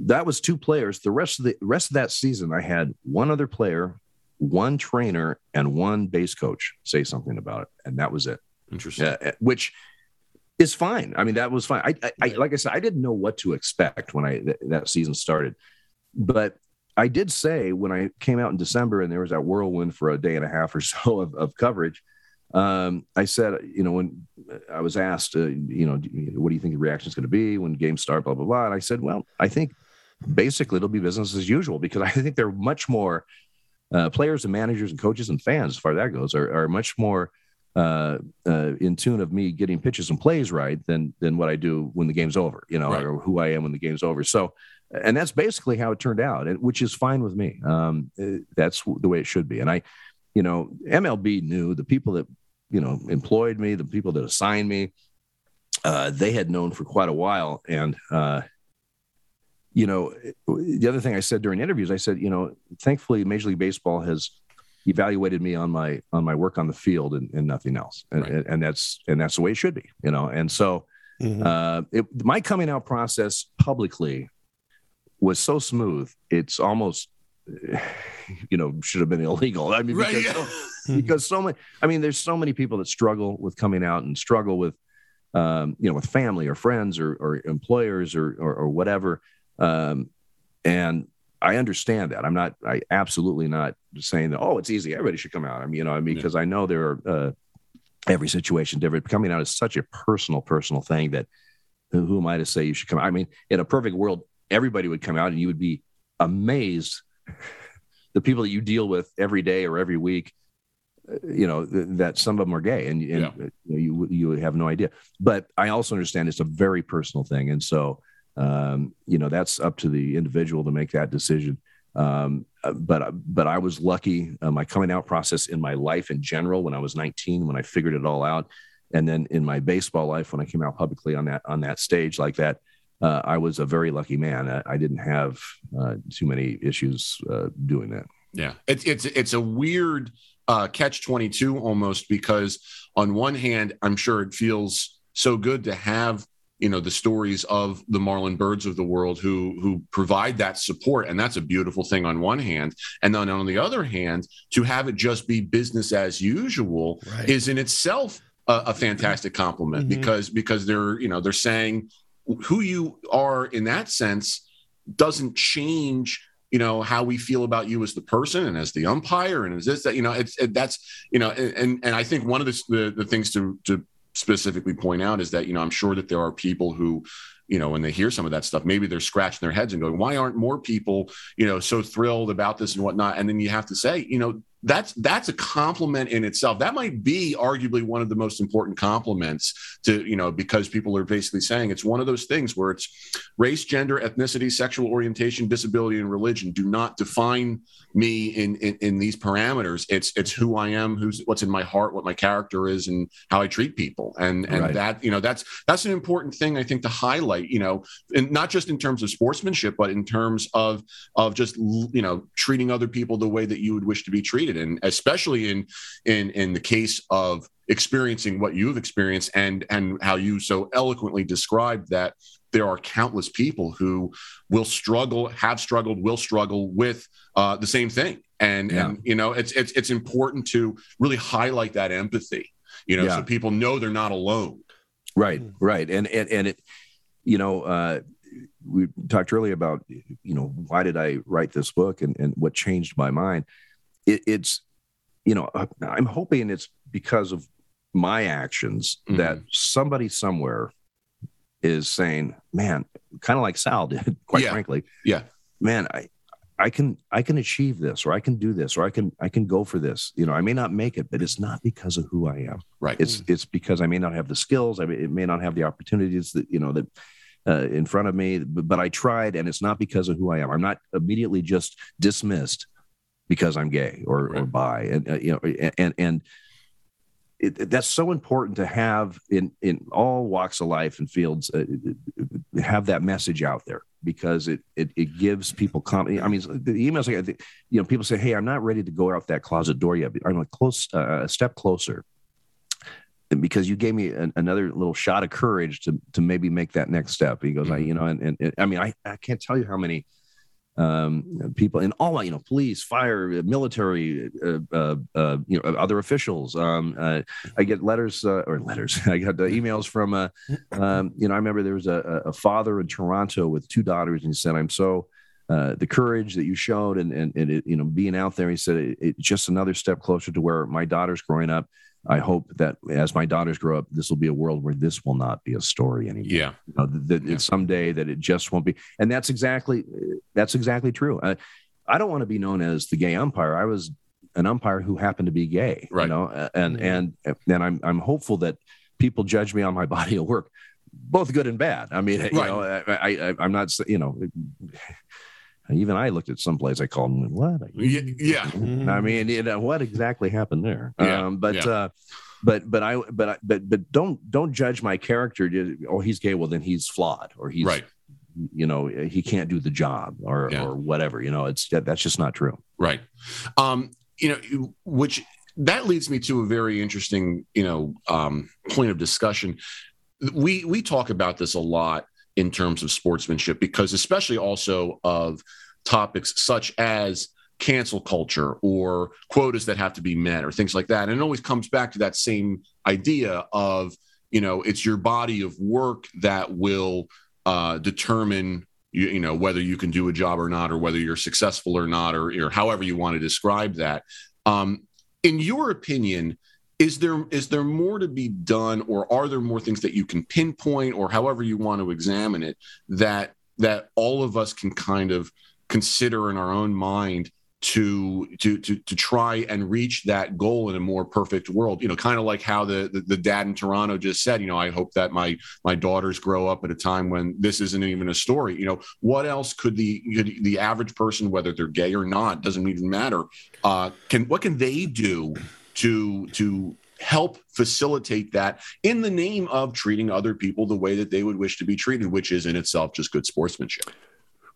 That was two players. The rest of the rest of that season, I had one other player, one trainer, and one base coach say something about it, and that was it. Interesting. Uh, which is fine. I mean, that was fine. I, I, I like I said, I didn't know what to expect when I th- that season started, but I did say when I came out in December and there was that whirlwind for a day and a half or so of, of coverage. Um, I said, you know, when I was asked, uh, you know, what do you think the reaction is going to be when games start, blah blah blah, and I said, well, I think basically it'll be business as usual because I think they're much more uh, players and managers and coaches and fans, as far as that goes, are, are much more uh, uh, in tune of me getting pitches and plays right than than what I do when the game's over, you know, Right. or who I am when the game's over. So, and that's basically how it turned out, and which is fine with me. Um, uh, that's the way it should be. And I, you know, MLB knew the people that you know employed me, the people that assigned me, uh, they had known for quite a while, and uh, you know, the other thing I said during interviews, I said, you know, thankfully Major League Baseball has evaluated me on my on my work on the field and, and nothing else, and, Right. and, and that's and that's the way it should be, you know. And so, Mhm. uh, it, my coming out process publicly was so smooth. It's almost, you know, should have been illegal. I mean, Right. because, yeah. So, because so many. I mean, there's so many people that struggle with coming out and struggle with, um, you know, with family or friends or, or employers or, or or whatever. Um, and I understand that. I'm not. I absolutely not saying that. Oh, it's easy. Everybody should come out. I mean, you know, I mean, Yeah. because I know there are. Uh, every situation different. Coming out is such a personal, personal thing that who am I to say you should come? out? I mean, in a perfect world, everybody would come out and you would be amazed. The people that you deal with every day or every week, you know, th- that some of them are gay and, and Yeah. uh, you, know, you you have no idea. But I also understand it's a very personal thing, and so um, you know that's up to the individual to make that decision. Um, uh, but but I was lucky. Uh, my coming out process in my life in general, when I was 19, when I figured it all out, and then in my baseball life, when I came out publicly on that on that stage like that, uh, I was a very lucky man. I, I didn't have uh, too many issues uh, doing that. Yeah, it's it's it's a weird uh, catch twenty two almost because on one hand, I'm sure it feels so good to have you know the stories of the Marlon Byrds of the world who who provide that support, and that's a beautiful thing on one hand, and then on the other hand, to have it just be business as usual Right. is in itself a, a fantastic compliment Mhm. because because they're you know they're saying who you are in that sense doesn't change you know how we feel about you as the person and as the umpire and as this that you know it's it, that's you know and and I think one of the the, the things to to specifically point out is that you know I'm sure that there are people who you know when they hear some of that stuff maybe they're scratching their heads and going why aren't more people you know so thrilled about this and whatnot? And then you have to say you know that's that's a compliment in itself. That might be arguably one of the most important compliments to you know because people are basically saying it's one of those things where it's race gender ethnicity sexual orientation disability and religion do not define me in, in in these parameters. It's it's who i am who's what's in my heart what my character is and how i treat people. And and Right. that you know that's that's an important thing i think to highlight you know and not just in terms of sportsmanship but in terms of of just you know treating other people the way that you would wish to be treated and especially in in in the case of experiencing what you've experienced and and how you so eloquently described that there are countless people who will struggle have struggled will struggle with uh, the same thing and Yeah. and you know it's it's it's important to really highlight that empathy you know Yeah. so people know they're not alone Right, right, and and and it, you know, uh, we talked earlier about, you know, why did I write this book and and what changed my mind. It, it's, you know, uh, I'm hoping it's because of my actions Mhm. that somebody somewhere is saying, "Man," kind of like Sal did, quite Yeah. frankly. Yeah. man, I. I can I can achieve this or I can do this or I can I can go for this. You know, I may not make it, but it's not because of who I am right it's it's because I may not have the skills, I may, it may not have the opportunities that you know that uh, in front of me, but, but I tried, and it's not because of who I am. I'm not immediately just dismissed because I'm gay or or bi, and uh, you know, and and it, it- that's so important to have in in all walks of life and fields uh, have that message out there because it it, it gives people confidence. I mean, the emails I get, you know, people say, "Hey, I'm not ready to go out that closet door yet. I'm a close uh, a step closer." Because you gave me an, another little shot of courage to to maybe make that next step. He goes, I, you know, and, and, and I mean, I, I can't tell you how many um, people in all, you know, police, fire, military, uh, uh, uh, you know, other officials. Um, uh, I get letters uh, or letters. I got emails from, uh, um, you know, I remember there was a, a father in Toronto with two daughters, and he said, "I'm so." The courage that you showed and, and, and it, you know being out there he said it, it's just another step closer to where my daughter's growing up i hope that as my daughters grow up this will be a world where this will not be a story anymore Yeah. you know, that Yeah. someday that it just won't be. And that's exactly that's exactly true. Uh, I don't want to be known as the gay umpire. I was an umpire who happened to be gay. Right. You know, and Mhm. and and I'm I'm hopeful that people judge me on my body of work, both good and bad. I mean, you Right. know, I, I, I I'm not you know. Even I looked at some place. I called them what? Yeah. yeah. I mean, you know, what exactly happened there? Yeah, Um, but yeah. uh, but but I but I, but but don't don't judge my character. to- Oh, he's gay. Well, then he's flawed, or he's Right. you know he can't do the job, or Yeah. or whatever. You know, it's that's just not true. Right. Um, you know, which that leads me to a very interesting, you know, um, point of discussion. We we talk about this a lot in terms of sportsmanship because, especially also of topics such as cancel culture or quotas that have to be met or things like that. And it always comes back to that same idea of, you know, it's your body of work that will uh, determine you, you know whether you can do a job or not or whether you're successful or not or, or however you want to describe that um, in your opinion is there is there more to be done or are there more things that you can pinpoint or however you want to examine it that that all of us can kind of consider in our own mind to to to to try and reach that goal in a more perfect world? You know kind of like how the, the the dad in toronto just said you know i hope that my my daughters grow up at a time when this isn't even a story. You know what else could the could the average person whether they're gay or not doesn't even matter uh can what can they do to to help facilitate that in the name of treating other people the way that they would wish to be treated which is in itself just good sportsmanship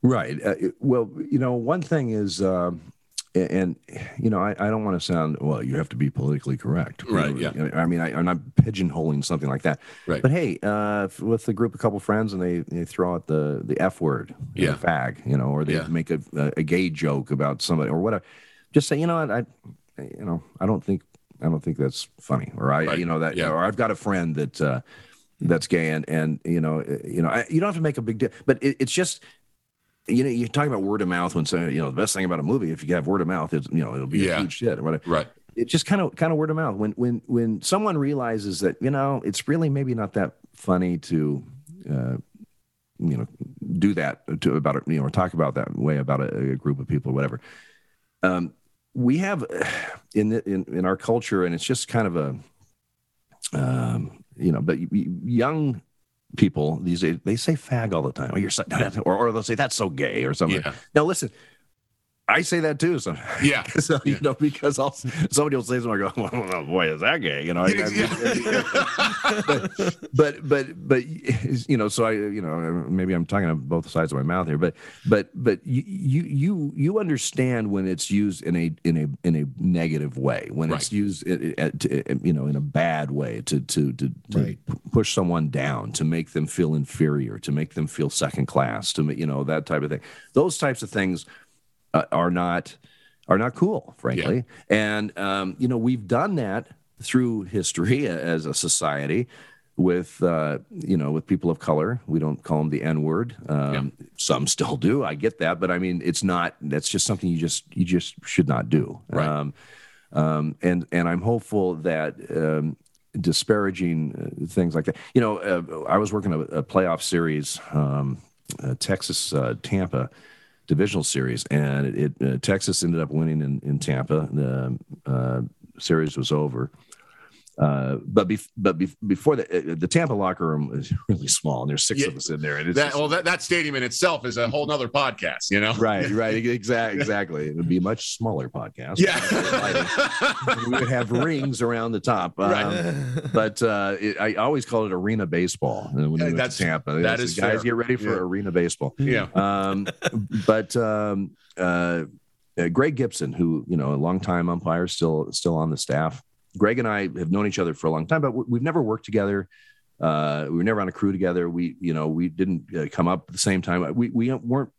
Right. Uh, well, you know, one thing is, uh, and you know, I, I don't want to sound well. You have to be politically correct, Right, You know, yeah. I mean, I, I'm not pigeonholing something like that. Right. But hey, uh, with a group, a couple friends, and they, they throw out the the f word, Yeah. fag, you know, or they Yeah. make a, a a gay joke about somebody or whatever. Just say, you know what, I, you know, I don't think I don't think that's funny, or I, Right. you know, that, Yeah. or I've got a friend that. Uh, that's gay and and you know uh, you know I, you don't have to make a big deal but it, it's just you know, you're talking about word of mouth when saying, you know, the best thing about a movie, if you have word of mouth, it's, you know, it'll be Yeah. a huge hit or whatever. right It's just kind of, kind of word of mouth. When, when, when someone realizes that, you know, it's really maybe not that funny to, uh, you know, do that to about it, you know, or talk about that way about a, a group of people or whatever. Um, we have in, the, in, in our culture, and it's just kind of a, um, you know, but young people these days they say fag all the time. Oh, you're so, or, or they'll say that's so gay or something. yeah Now listen, I say that too. So, yeah so you Yeah. know, because I'll, somebody will say something, I go, well, boy, is that gay? You know, I- I- but but but you know, so I you know maybe I'm talking on both sides of my mouth here, but but but you you you you understand when it's used in a in a in a negative way, when it's used i- i- to, you know in a bad way to to to, to Right. push someone down, to make them feel inferior, to make them feel second class, to ma- you know that type of thing. Those types of things uh, are not are not cool, frankly. And um, you know, we've done that through history as a society with uh, you know with people of color. We don't call them the N word. Um, Some still do. I get that, but I mean, it's not. That's just something you just you just should not do. Right. Um, um, and and I'm hopeful that. Um, disparaging uh, things like that you know uh, i was working a, a playoff series um, uh, texas uh, tampa divisional series, and it, it uh, Texas ended up winning in, in Tampa. The uh, series was over, uh, but but bef- before the uh, the Tampa locker room is really small, and there's six Yeah. of us in there, and it's That, just- well, that, that stadium in itself is a whole nother podcast, you know? right, right, exactly, exactly. It would be a much smaller podcast. Yeah. we would have rings around the top. Um, Right. But uh, it, I always called it arena baseball. And when Yeah, that's- Tampa, that is guys fair. get ready for Yeah. arena baseball. yeah. Um, but um, uh, uh, Greg Gibson, who you know, a longtime umpire, still still on the staff. Greg and I have known each other for a long time, but we- we've never worked together. Uh, we were never on a crew together. We, you know, we didn't uh, come up at the same time. We we weren't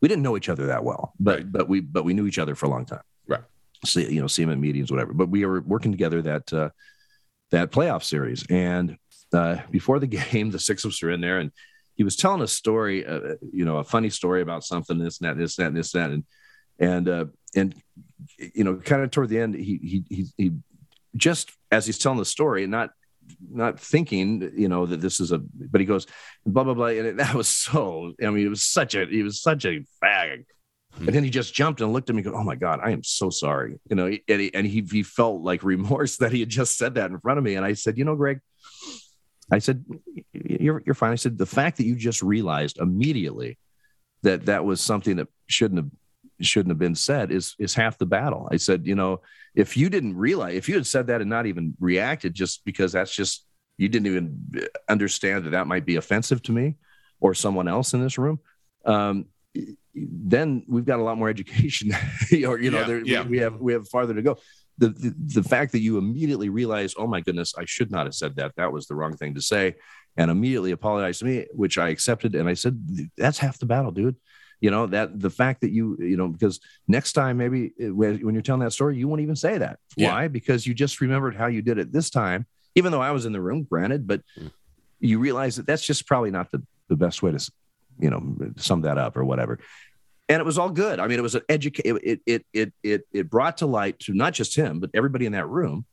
we didn't know each other that well, but Right. but we but we knew each other for a long time. Right. See, you know, see him at meetings, whatever. But we were working together that uh, that playoff series, and uh, before the game, the six of us are in there, and he was telling a story, uh, you know, a funny story about something, this and that, this and that, and this and that, and and uh, and you know, kind of toward the end, he he he he just as he's telling the story, and not not thinking, you know, that this is a, but he goes blah blah blah, and it, that was so. I mean, it was such a he was such a fag. Hmm. And then he just jumped and looked at me and go, Oh my God, I am so sorry. You know, and he, and he, he felt like remorse that he had just said that in front of me. And I said, You know, Greg, I said, you're, you're fine. I said, the fact that you just realized immediately that that was something that shouldn't have shouldn't have been said is is half the battle. I said, you know, if you didn't realize, if you had said that and not even reacted, just because that's just you didn't even understand that that might be offensive to me or someone else in this room, um, then we've got a lot more education. or you know, Yeah, there, yeah. we, we have we have farther to go. The, the the fact that you immediately realize, oh my goodness, I should not have said that. That was the wrong thing to say, and immediately apologized to me, which I accepted. And I said, that's half the battle, dude you know that the fact that you you know because next time maybe when when you're telling that story you won't even say that Yeah. why because you just remembered how you did it this time even though i was in the room granted but Mm. you realize that that's just probably not the, the best way to you know sum that up or whatever and it was all good i mean it was an educate it it it it it brought to light to not just him but everybody in that room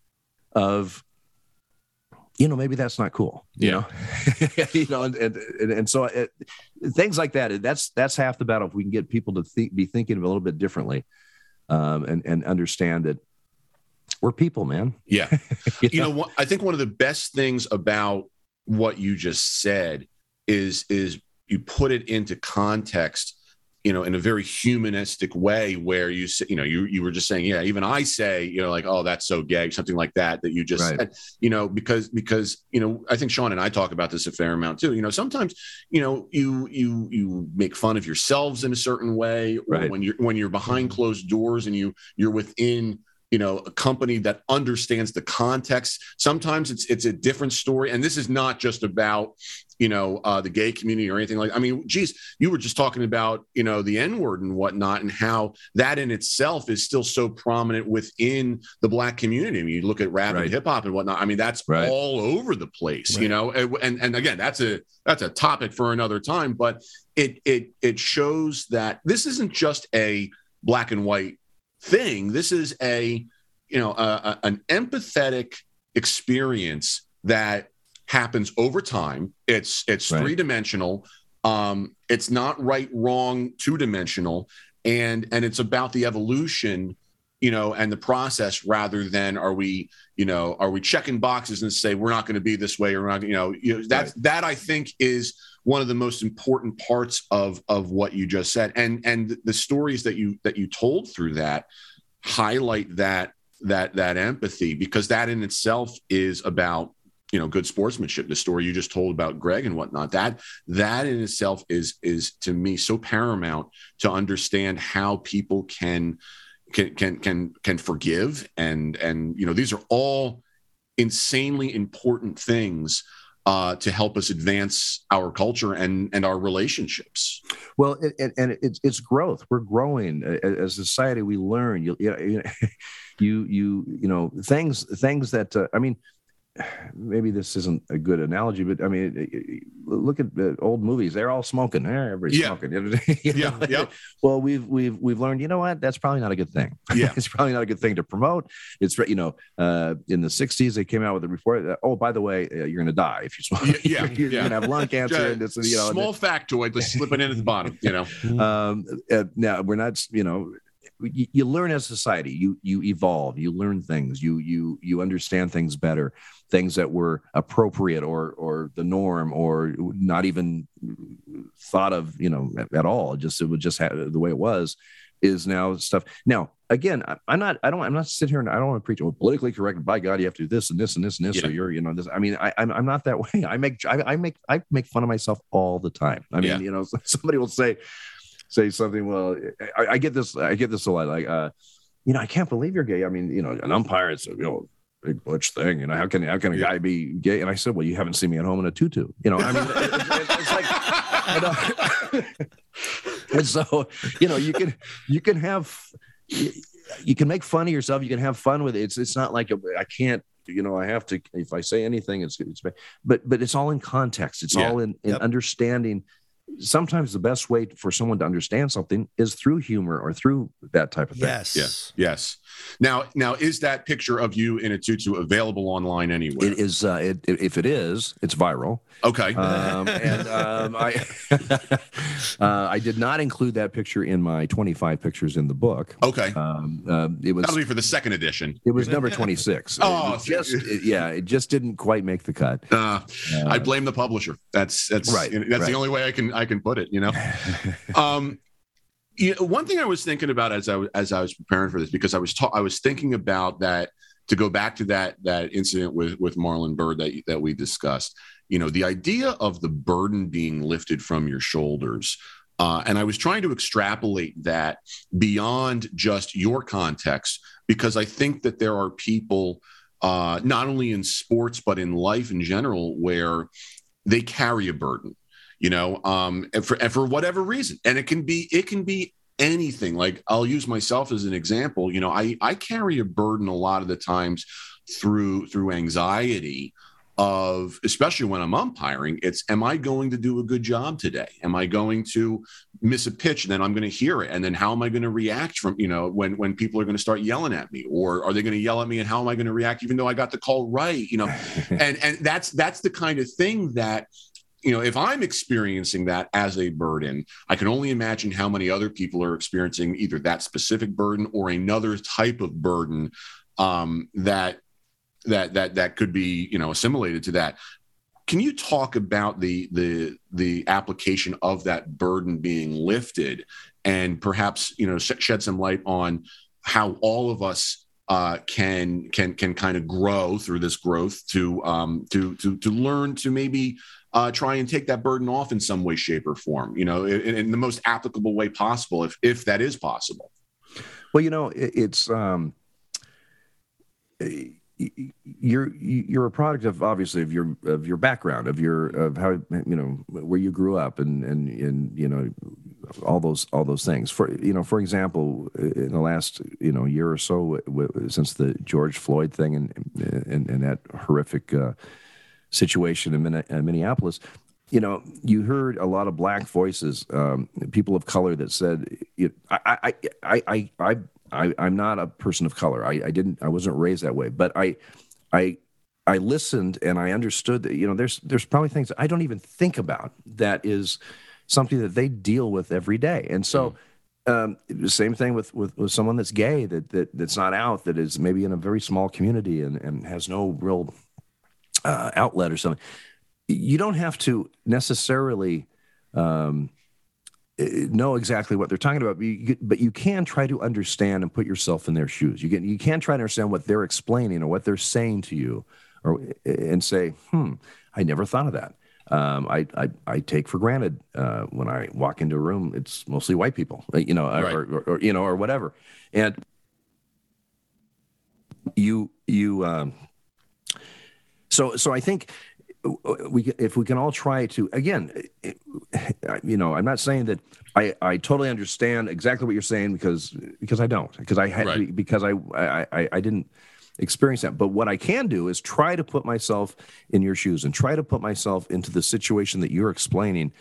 of you know maybe that's not cool you Yeah. know you know and and, and, and so it, things like that that's that's half the battle if we can get people to think be thinking a little bit differently um and and understand that we're people man Yeah. you know what i think one of the best things about what you just said is is you put it into context you know in a very humanistic way where you say you know you you were just saying yeah even i say you know like oh that's so gay something like that that you just Right. said you know because because you know i think sean and i talk about this a fair amount too you know sometimes you know you you you make fun of yourselves in a certain way or Right. when you're when you're behind closed doors and you you're within you know a company that understands the context sometimes it's it's a different story and this is not just about you know uh, the gay community or anything like i mean geez you were just talking about you know the n word and whatnot and how that in itself is still so prominent within the black community i mean you look at rap Right. and hip-hop and whatnot i mean that's Right. all over the place you know and, and and again that's a that's a topic for another time but it it it shows that this isn't just a black and white thing. This is a, you know, a, a- an empathetic experience that happens over time. It's it's Right. three dimensional. Um, it's not right, wrong, two dimensional, and and it's about the evolution, you know, and the process rather than are we, you know, are we checking boxes and say we're not going to be this way or we're not, you know, you know that's that I think is one of the most important parts of of what you just said and and the stories that you that you told through that highlight that that that empathy because that in itself is about you know good sportsmanship the story you just told about greg and whatnot that that in itself is is to me so paramount to understand how people can can can can can forgive and and you know these are all insanely important things uh, to help us advance our culture and and our relationships. Well, it, and, and it's it's growth. We're growing as a society. We learn. You you you you you, you know things things that uh, I mean. Maybe this isn't a good analogy, but I mean, it- it- look at the old movies. They're all smoking. Eh, everybody's Yeah. smoking. You know? Yeah, yeah. Well, we've we've we've learned. You know what? That's probably not a good thing. Yeah. it's probably not a good thing to promote. It's you know, uh, in the '60s they came out with a report. That, oh, by the way, uh, you're going to die if you smoke. Yeah, yeah, you're, yeah. going to have lung cancer. and this, you know, Small factoid, let's slip it in at the bottom. You know, um, uh, now we're not, you know, you, you learn as a society. You you evolve. You learn things. You you you understand things better. Things that were appropriate or or the norm or not even thought of, you know, at, at all. Just it would just have the way it was is now stuff. Now, again, I, am not, I don't, I'm not sitting here and I don't want to preach well, politically correct. By God, you have to do this and this and this and this, yeah. or you're, you know, this. I mean, I, I'm, I'm not that way. I make, I, I, make, I make fun of myself all the time. I mean, yeah. you know, somebody will say, say something. Well, I, I, get this, I get this a lot. Like, uh, you know, I can't believe you're gay. I mean, you know, an umpire is, you know, big butch thing. You know, how can how can a guy be gay? And I said, well, you haven't seen me at home in a tutu. You know, I mean, it, it, it's like. and so you know you can you can have you can make fun of yourself you can have fun with it it's it's not like I can't you know i have to if i say anything it's it's but but it's all in context it's yeah. all in, in yep. understanding sometimes the best way for someone to understand something is through humor or through that type of thing. Yes. Yes. Yes. Now, now is that picture of you in a tutu available online anywhere? It is. Uh, it, if it is, it's viral. Okay. Um, and um, I, uh, I did not include that picture in my 25 pictures in the book. Okay. Um, uh, it was. That'll be for the second edition. It was number 26. oh, it just it, yeah, it just didn't quite make the cut. Uh, I blame the publisher. That's that's right. That's right. the only way I can I can put it. You know. um, you know, one thing I was thinking about as I was as I was preparing for this because I was ta- I was thinking about that to go back to that that incident with with Marlon Byrd that that we discussed. You know, the idea of the burden being lifted from your shoulders. Uh, and I was trying to extrapolate that beyond just your context because I think that there are people, uh, not only in sports but in life in general, where they carry a burden you know um and for, and for whatever reason and it can be it can be anything like i'll use myself as an example you know i i carry a burden a lot of the times through through anxiety of especially when I'm umpiring, it's am I going to do a good job today? Am I going to miss a pitch? And then I'm going to hear it. And then how am I going to react from, you know, when when people are going to start yelling at me? Or are they going to yell at me and how am I going to react even though I got the call right? You know, and and that's that's the kind of thing that you know, if I'm experiencing that as a burden, I can only imagine how many other people are experiencing either that specific burden or another type of burden um, that that that that could be you know assimilated to that. Can you talk about the the the application of that burden being lifted, and perhaps you know shed some light on how all of us uh, can can can kind of grow through this growth to um, to to to learn to maybe uh, try and take that burden off in some way, shape, or form. You know, in, in the most applicable way possible, if if that is possible. Well, you know, it, it's um, you're you're a product of obviously of your of your background of your of how you know where you grew up and and and you know all those all those things for you know for example in the last you know year or so since the George Floyd thing and and, and that horrific uh, situation in, Minneapolis, you know, you heard a lot of black voices, um, people of color that said, I, I, I, I, I, I'm not a person of color. I, I didn't, I wasn't raised that way, but I, I, I listened and I understood that, you know, there's, there's probably things I don't even think about that is something that they deal with every day. And so, mm. Um, the same thing with, with, with someone that's gay that, that that's not out that is maybe in a very small community and, and has no real uh, outlet or something. You don't have to necessarily um, know exactly what they're talking about, but you, but you, can try to understand and put yourself in their shoes. You can you can try to understand what they're explaining or what they're saying to you, or and say, "Hmm, I never thought of that." Um, I, I, I take for granted uh, when I walk into a room, it's mostly white people, you know, right. or, or, or, you know, or whatever, and you you um, so, so I think uh, uh, we if we can all try to again uh, you know i'm not saying that i i totally understand exactly what you're saying because because i don't because i had right. because I, I i didn't experience that but what i can do is try to put myself in your shoes and try to put myself into the situation that you're explaining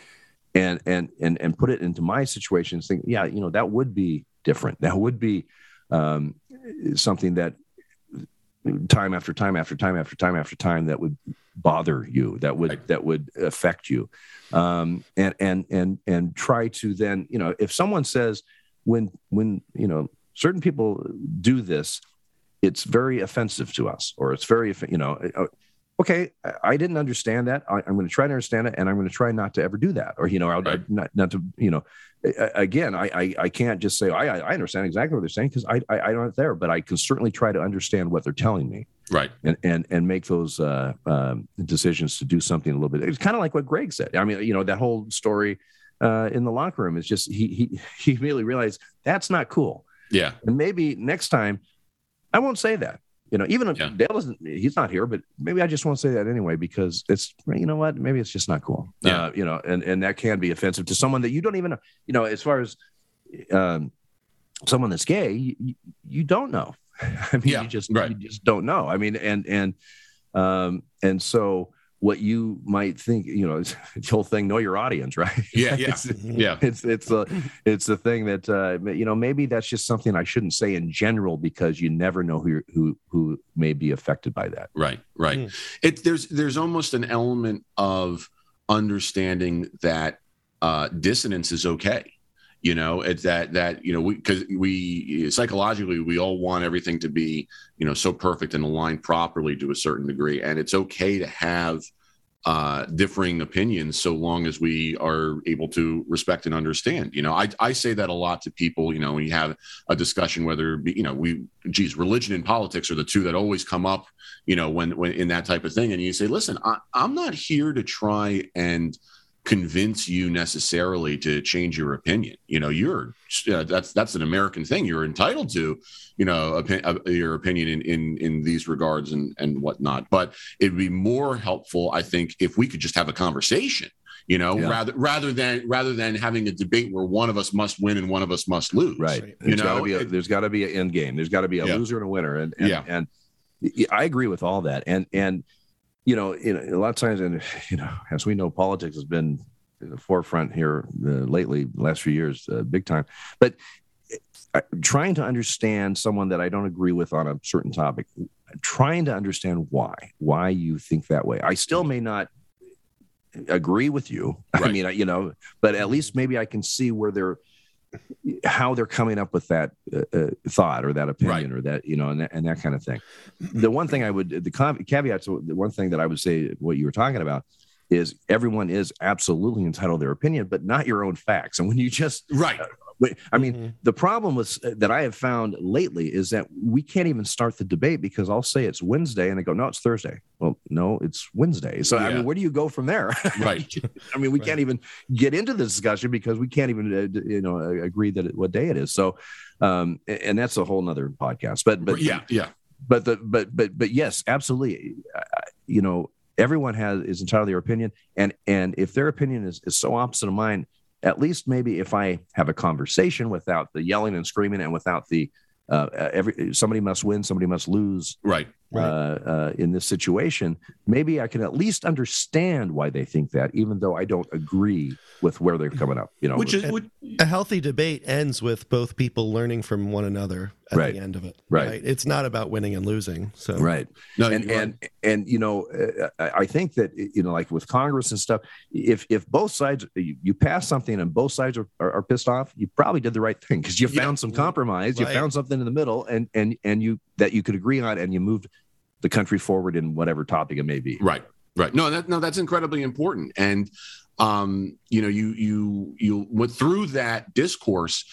and and and and put it into my situation and think yeah you know that would be different that would be um, something that time after time after time after time after time that would bother you that would right. that would affect you um, and and and and try to then you know if someone says when when you know certain people do this, it's very offensive to us, or it's very, you know, uh, okay, I didn't understand that. I, am going to try to understand it, and I'm going to try not to ever do that, or you know, right. not not to, you know, again, I I, I can't just say I I understand exactly what they're saying because I, I I'm not there, but I can certainly try to understand what they're telling me, right, and and and make those uh, um, decisions to do something a little bit. It's kind of like what Greg said. I mean, you know, that whole story uh, in the locker room is just he he he immediately realized that's not cool. Yeah, and maybe next time I won't say that. You know, even if yeah. Dale isn't, he's not here, but maybe I just want to say that anyway because it's, you know what, maybe it's just not cool. Yeah. Uh, you know, and and that can be offensive to someone that you don't even know. You know, as far as um, someone that's gay, you, you don't know. I mean, yeah, you just right. you just don't know. I mean, and and um, and so what you might think, you know, the whole thing, know your audience, right? Yeah, yeah, it's, yeah. It's it's a it's a thing that uh, you know maybe that's just something I shouldn't say in general because you never know who who who may be affected by that. Right, right. Mm. It there's there's almost an element of understanding that uh, dissonance is okay you know it's that that you know we because we psychologically we all want everything to be you know so perfect and aligned properly to a certain degree and it's okay to have uh, differing opinions so long as we are able to respect and understand. You know, I, I say that a lot to people, you know, when you have a discussion, whether, you know, we, geez, religion and politics are the two that always come up, you know, when, when in that type of thing. And you say, listen, I, I'm not here to try and, convince you necessarily to change your opinion. You know, you're uh, that's that's an American thing. You're entitled to, you know, opi- uh, your opinion in, in in these regards and and whatnot. But it'd be more helpful, I think, if we could just have a conversation. You know, yeah. rather rather than rather than having a debate where one of us must win and one of us must lose. Right. You there's know, gotta a, there's got to be an end game. There's got to be a yeah. loser and a winner. And, and yeah. and I agree with all that. And and you know, you know, a lot of times, and you know, as we know, politics has been in the forefront here uh, lately, last few years, uh, big time. But uh, trying to understand someone that I don't agree with on a certain topic, trying to understand why, why you think that way. I still may not agree with you. Right. I mean, you know, but at least maybe I can see where they're how they're coming up with that uh, uh, thought or that opinion right. or that you know and that, and that kind of thing. The one thing i would the caveat to the one thing that i would say what you were talking about is everyone is absolutely entitled to their opinion but not your own facts. And when you just right. uh, I mean, mm-hmm. the problem was uh, that I have found lately is that we can't even start the debate because I'll say it's Wednesday and they go, no, it's Thursday. Well, no, it's Wednesday. So, yeah. I mean, where do you go from there? Right. I mean, we right. can't even get into the discussion because we can't even, uh, you know, agree that it, what day it is. So, um, and that's a whole nother podcast. But, but yeah, yeah. But the, but, but, but yes, absolutely. you know, everyone has is entitled to their opinion, and and if their opinion is is so opposite of mine, at least maybe if I have a conversation without the yelling and screaming and without the uh, every somebody must win, somebody must lose. Right. Uh, uh, in this situation, maybe I can at least understand why they think that, even though I don't agree with where they're coming up. You know, which is which, a healthy debate ends with both people learning from one another at right. the end of it. Right. right. It's not about winning and losing. So right. No, and and and you know, uh, I think that you know, like with Congress and stuff, if if both sides you, you pass something and both sides are, are, are, pissed off, you probably did the right thing because you found yeah. some compromise, you found something in the middle, and and and you that you could agree on, and you moved the country forward in whatever topic it may be. Right. Right. No, that no, that's incredibly important. And um, you know, you you you went through that discourse.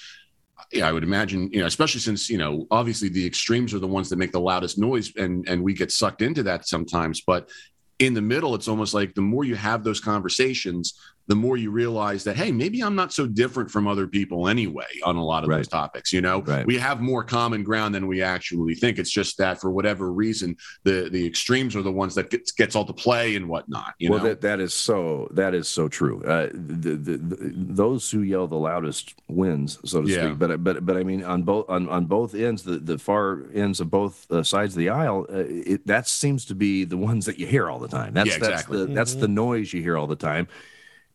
Yeah, I would imagine, you know, especially since, you know, obviously the extremes are the ones that make the loudest noise and and we get sucked into that sometimes. But in the middle, it's almost like the more you have those conversations, the more you realize that hey maybe i'm not so different from other people anyway on a lot of right. those topics you know right. we have more common ground than we actually think it's just that for whatever reason the the extremes are the ones that gets, gets all the play and whatnot you well know? that that is so that is so true uh, the, the, the, those who yell the loudest wins so to yeah. speak but but but i mean on both on, on both ends the, the far ends of both uh, sides of the aisle uh, it, that seems to be the ones that you hear all the time that's yeah, exactly. that's the that's the noise you hear all the time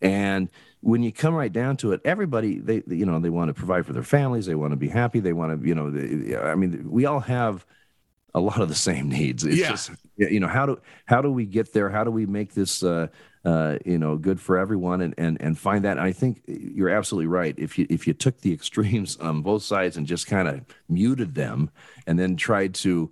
and when you come right down to it, everybody they you know they want to provide for their families, they want to be happy, they want to you know they, I mean we all have a lot of the same needs. It's yeah. just you know how do how do we get there? How do we make this uh, uh, you know, good for everyone, and and and find that. And I think you're absolutely right. If you if you took the extremes on both sides and just kind of muted them, and then tried to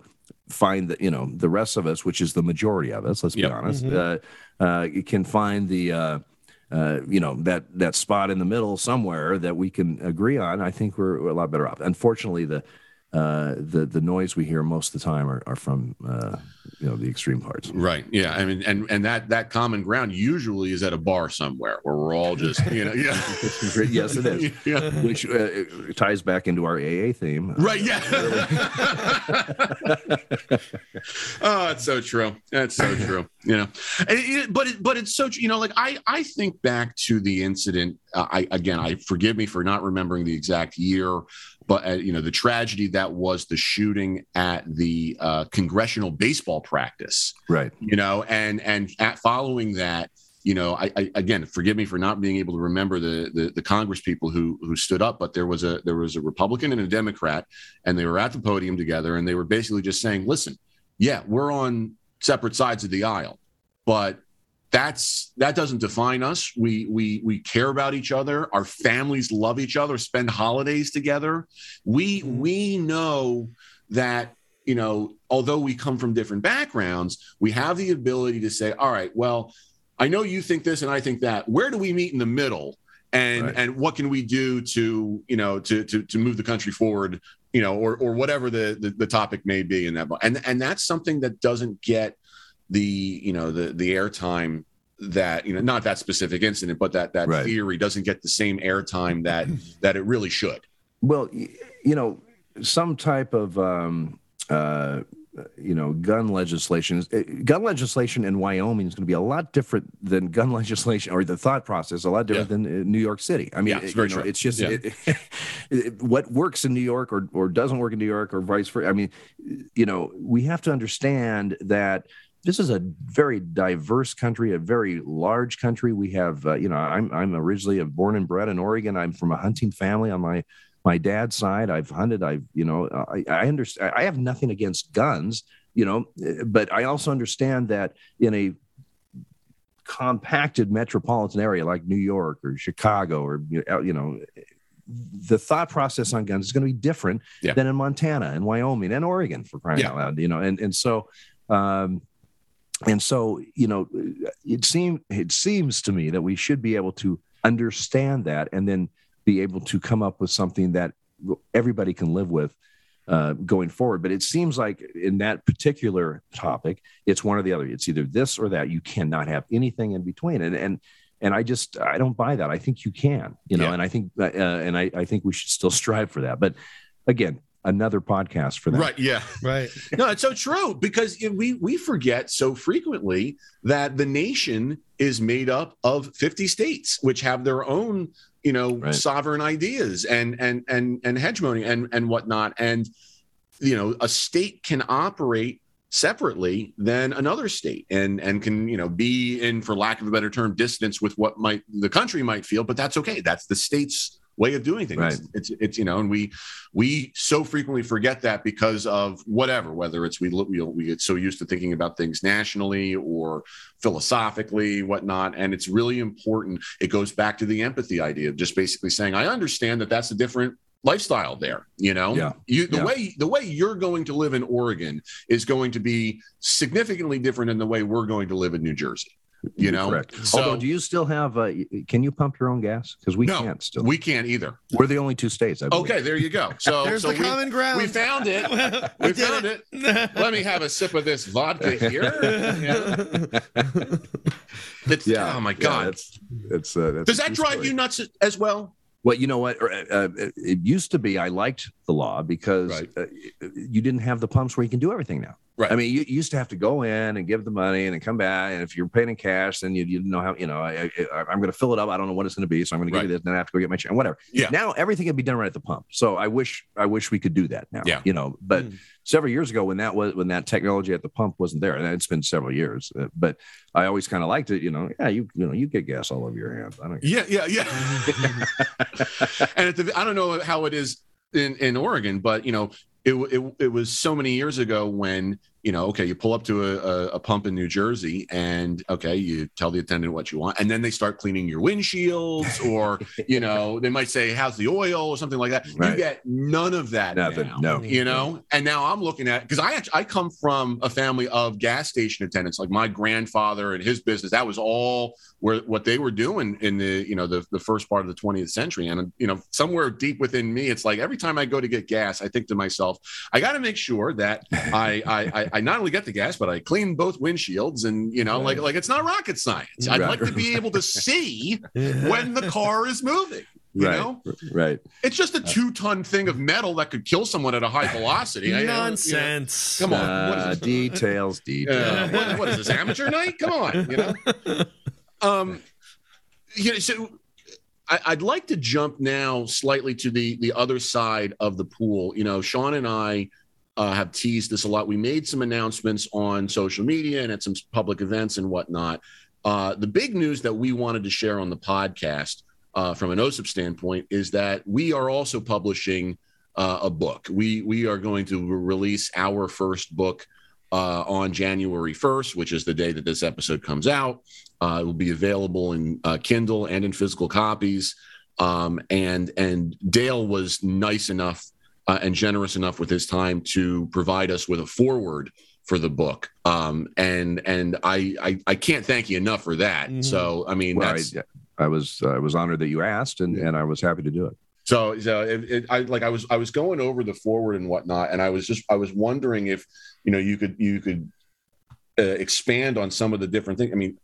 find the you know the rest of us, which is the majority of us, let's be Yep. honest, Mhm. uh, uh, you can find the. Uh, you know that that spot in the middle somewhere that we can agree on. I think we're, we're a lot better off. Unfortunately, the uh, the the noise we hear most of the time are, are from uh, you know the extreme parts. Right. Yeah. I mean, and and that that common ground usually is at a bar somewhere where we're all just you know yeah. yes, it is. yeah. Which uh, it ties back into our AA theme. Right. Yeah. oh, it's so true. That's so true. You know, it- but it, but it's so you know, like I I think back to the incident. Uh, I again, I forgive me for not remembering the exact year, but uh, you know, the tragedy that was the shooting at the uh, congressional baseball practice. Right. You know, and and at following that. You know, I, I again forgive me for not being able to remember the, the the Congress people who who stood up, but there was a there was a Republican and a Democrat, and they were at the podium together, and they were basically just saying, "Listen, yeah, we're on separate sides of the aisle, but that's that doesn't define us. We we we care about each other. Our families love each other. Spend holidays together. We mm-hmm. we know that." You know, although we come from different backgrounds, we have the ability to say, all right, well, I know you think this and I think that. Where do we meet in the middle? And Right. and what can we do to, you know, to to to move the country forward you know, or or whatever the, the the topic may be in that. And and that's something that doesn't get the you know the the airtime that you know not that specific incident, but that that Right. theory doesn't get the same airtime that that it really should. Well, you know, some type of um, uh, you know gun legislation. uh, Gun legislation in Wyoming is going to be a lot different than gun legislation, or the thought process a lot different than uh, New York City. I mean, Yeah, it's it- know, it's just Yeah. it, it- what works in New York or or doesn't work in New York or vice versa. I mean, you know, we have to understand that this is a very diverse country, a very large country. We have, uh, you know, I'm I'm originally born and bred in Oregon. I'm from a hunting family on my my dad's side. I've hunted. I've, you know, I, I understand. I have nothing against guns, you know, but I also understand that in a compacted metropolitan area like New York or Chicago or you know, you know the thought process on guns is going to be different Yeah. than in Montana and Wyoming and Oregon for crying Yeah. out loud, you know, and and so um, and so you know it seems it seems to me that we should be able to understand that and then be able to come up with something that everybody can live with uh, going forward. But it seems like in that particular topic, it's one or the other. It's either this or that. You cannot have anything in between. And and and I just I don't buy that. I think you can, you know, Yeah. and I think uh, and I, I think we should still strive for that. But again, another podcast for that. Right. Yeah. Right. no, it's so true because we we forget so frequently that the nation is made up of 50 states, which have their own, you know, Right. sovereign ideas and and and and hegemony and and whatnot. And you know, a state can operate separately than another state and and can you know be in for lack of a better term distance with what might the country might feel but that's okay that's the state's way of doing things Right. it's, it's you know and we we so frequently forget that because of whatever whether it's we look we, we get so used to thinking about things nationally or philosophically whatnot and it's really important it goes back to the empathy idea of just basically saying i understand that that's a different lifestyle there you know Yeah. you the Yeah. way the way you're going to live in oregon is going to be significantly different than the way we're going to live in new jersey you know Correct. so Although, do you still have? Uh, can you pump your own gas? Because we No, can't still. we can't either We're the only two states. I okay there you go so There's so the we, common ground. we found it we did found it. let me have a sip of this vodka here Yeah. It's- oh my yeah, god that's that's. Uh, that's does that drive story. you nuts as well Well, you know what? Uh, uh, it used to be I liked the law because Right. uh, you didn't have the pumps where you can do everything now. Right. I mean, you, you used to have to go in and give the money and then come back. And if you're paying in cash, then you, you didn't know how, you know, I, I, I'm going to fill it up. I don't know what it's going to be. So I'm going to give you this. And then I have to go get my check, and whatever. Yeah. Now everything can be done right at the pump. So I wish, I wish we could do that now, Yeah. you know, but Mm. several years ago when that was, when that technology at the pump wasn't there, and it's been several years, uh, but I always kind of liked it, you know, yeah, you, you know, you get gas all over your hands. I don't yeah yeah yeah and at the, i don't know how it is in in oregon but you know it, it, it was so many years ago when you know, okay, you pull up to a, a, a, pump in New Jersey and okay, you tell the attendant what you want, and then they start cleaning your windshields, or you know, they might say, "How's the oil?" or something like that. Right. You get none of that. Nothing. Now, no. You know, and now I'm looking at because I actually, I come from a family of gas station attendants. Like my grandfather and his business, that was all where what they were doing in the you know the the first part of the 20th century. And um, you know, somewhere deep within me, it's like every time I go to get gas, I think to myself, I got to make sure that I, I I not only get the gas, but I clean both windshields, and you know, right. like like it's not rocket science. I'd right. like to be able to see when the car is moving. You right, know? right. It's just a uh, two-ton thing of metal that could kill someone at a high velocity. Nonsense. You know, come on. Uh, details, details. Uh, what, what is this amateur night? Come on. You know. Um, you know, so I, would like to jump now slightly to the the other side of the pool. You know, Sean and I uh, have teased this a lot. We made some announcements on social media and at some public events and whatnot. Uh, the big news that we wanted to share on the podcast uh, from an OSIP standpoint is that we are also publishing uh, a book. We we are going to release our first book uh, on January 1st, which is the day that this episode comes out. Uh, it will be available in Kindle and in physical copies. Um, and and Dale was nice enough uh, and generous enough with his time to provide us with a foreword for the book. Um, and and I, I, I can't thank you enough for that. Mm-hmm. So I mean, well, I, I, was I was honored that you asked, and and I was happy to do it. So, so it, it, I like I was I was going over the foreword and whatnot, and I was just I was wondering if you know you could you could uh, expand on some of the different things. I mean,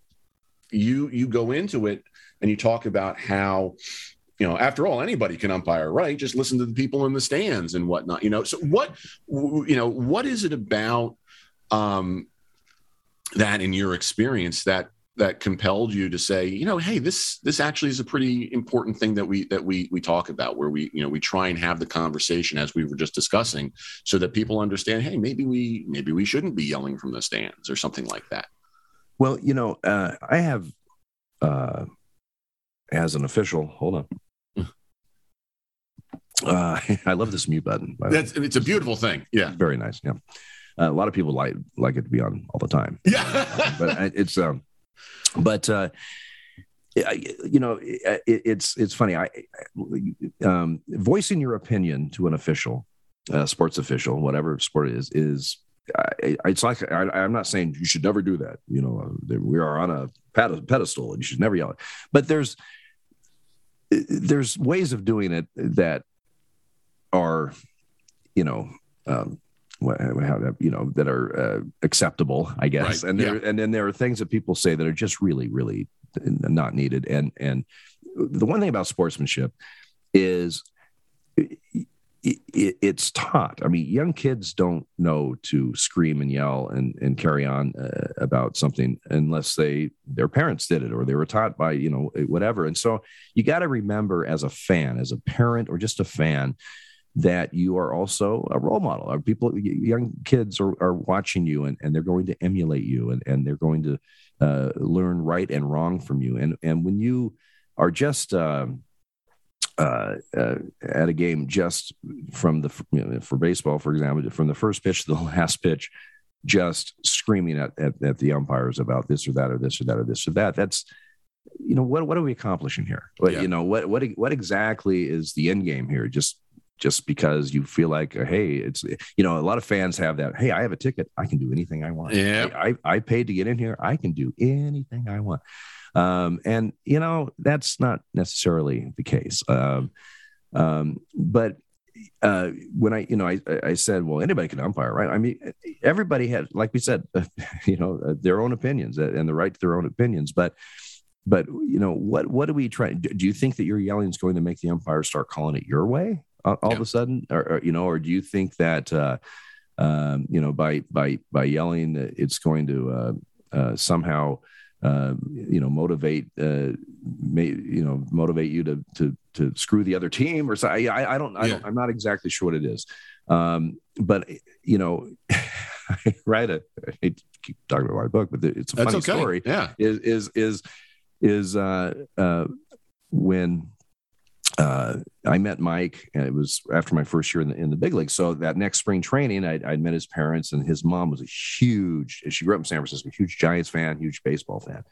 you you go into it and you talk about how you know, after all, anybody can umpire, right? Just listen to the people in the stands and whatnot. You know, so what, you know, what is it about um, that, in your experience, that that compelled you to say, you know, hey, this this actually is a pretty important thing that we that we we talk about, where we you know we try and have the conversation as we were just discussing, so that people understand, hey, maybe we maybe we shouldn't be yelling from the stands or something like that. Well, you know, uh, I have. Uh, as an official, hold on. Uh, I love this mute button. That's it's a beautiful thing. Yeah, very nice. Yeah, uh, a lot of people like like it to be on all the time. Yeah, but it's um, but uh, you know, it, it's it's funny. I um, voicing your opinion to an official, uh, sports official, whatever sport it is, is I, it's like I, am not saying you should never do that. You know, we are on a pedestal and you should never yell it. But there's there's ways of doing it that are, you know, um, how you know that are uh, acceptable, I guess. Right. And there, yeah. and then there are things that people say that are just really, really not needed. And and the one thing about sportsmanship is it, it's taught. I mean, young kids don't know to scream and yell and, and carry on uh, about something unless they their parents did it or they were taught by you know whatever. And so you got to remember as a fan, as a parent or just a fan, that you are also a role model. Our people, young kids are, are watching you and, and they're going to emulate you and, and they're going to uh, learn right and wrong from you. And and when you are just um, uh, uh, at a game just from the you know, for baseball, for example, from the first pitch to the last pitch, just screaming at, at, at the umpires about this or that or this or that or this or that. That's you know what what are we accomplishing here? What, yeah. You know what what what exactly is the end game here? Just just because you feel like hey it's you know a lot of fans have that hey i have a ticket i can do anything i want yeah I, I paid to get in here i can do anything i want um, and you know that's not necessarily the case. Um, um, but uh, when I, you know, I, I said, well, anybody can umpire, right? I mean, everybody has, like we said, you know, uh, their own opinions uh, and the right to their own opinions. But, but you know, what what do we try? Do you think that your yelling is going to make the umpire start calling it your way all, yeah. of a sudden, or, or, you know, or do you think that, uh, um, you know, by by by yelling, it's going to uh, uh, somehow uh, you know motivate uh, may, you know motivate you to to to screw the other team or so I, I, I don't I don't I'm not exactly sure what it is. Um, but you know I hate to keep talking about my book but it's a That's funny okay. story. Yeah. Is is is is uh, uh, when uh, I met Mike, and it was after my first year in the, in the big league. So that next spring training, I, I'd met his parents, and his mom was a huge. She grew up in San Francisco, huge Giants fan, huge baseball fan.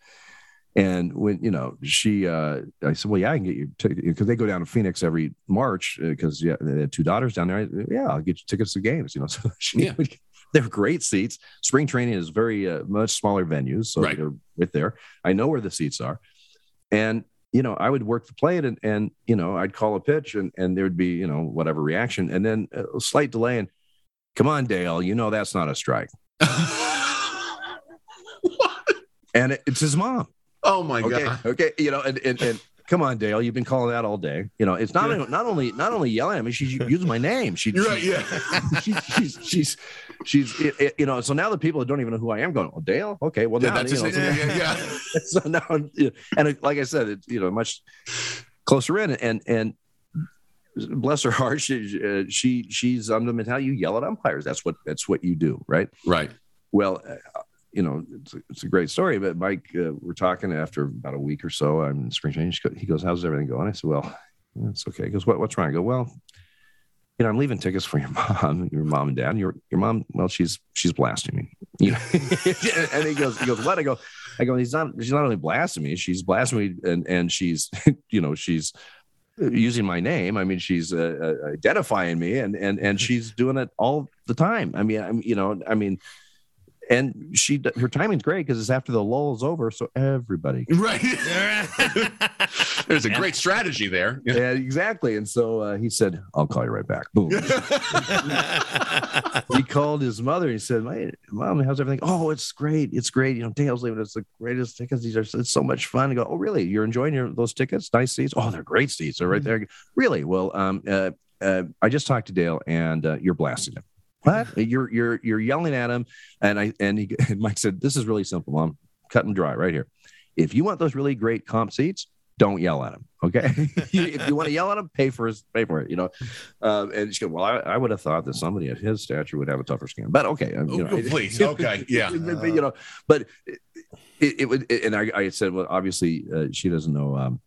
And when you know she, uh, I said, "Well, yeah, I can get you because they go down to Phoenix every March because yeah, they had two daughters down there. I, yeah, I'll get you tickets to games. You know, so she Yeah. they're great seats. Spring training is very uh, much smaller venues, so Right. they're right there. I know where the seats are, and you know, I would work the plate and and you know, I'd call a pitch and and there would be you know whatever reaction, and then a slight delay and come on, Dale, you know that's not a strike, and it, it's his mom. oh my Okay, god. okay, you know, and and. and Come on, Dale. You've been calling that all day. You know, it's not Yeah. not only not only yelling at me. She's using my name. She, right. Yeah. she, she's she's she's it- it- you know. So now the people that don't even know who I am going, oh, Dale. Okay, well Yeah, now that's you know, just, yeah, yeah, yeah. so now you know, and like I said, it's you know much closer in and and bless her heart, she uh, she she's um the mentality you yell at umpires. That's what that's what you do, right? Right. Well, uh, you know, it's, it's a great story. But Mike, uh, we're talking after about a week or so. I'm in spring go- He goes, "How's everything going?" I said, "Well, it's okay." He goes, "What what's wrong?" I go, "Well." You know, I'm leaving tickets for your mom, your mom and dad. Your your mom, well, she's she's blasting me. You know, and he goes, he goes, what? I go, I go, he's not, she's not only blasting me, she's blasting me and, and she's, you know, she's using my name. I mean, she's uh, uh, identifying me and, and, and she's doing it all the time. I mean, I'm, you know, I mean, and she, her timing's great because it's after the lull is over. So everybody, Right. There's a great strategy there. yeah, exactly. And so uh, he said, I'll call you right back. Boom. he called his mother and he said, "My mom, how's everything? Oh, it's great. It's great. You know, Dale's leaving It's the greatest tickets. These are it's so much fun." I go, "Oh, really? You're enjoying your those tickets? Nice seats? Oh, they're great seats. They're right there. Really? Well, um, uh, uh, I just talked to Dale and uh, you're blasting him. What? You're you're you're yelling at him." And I and he and Mike said, "This is really simple, mom. Cut and dry right here. If you want those really great comp seats." Don't yell at him, okay? if you want to yell at him, pay for his pay for it. You know, um, and she goes, "Well, I, I would have thought that somebody at his stature would have a tougher skin, but okay, um, you know, Oh, please. Okay. Yeah. but, you know, but it, it, it would, and I, I said, well, obviously, uh, she doesn't know um,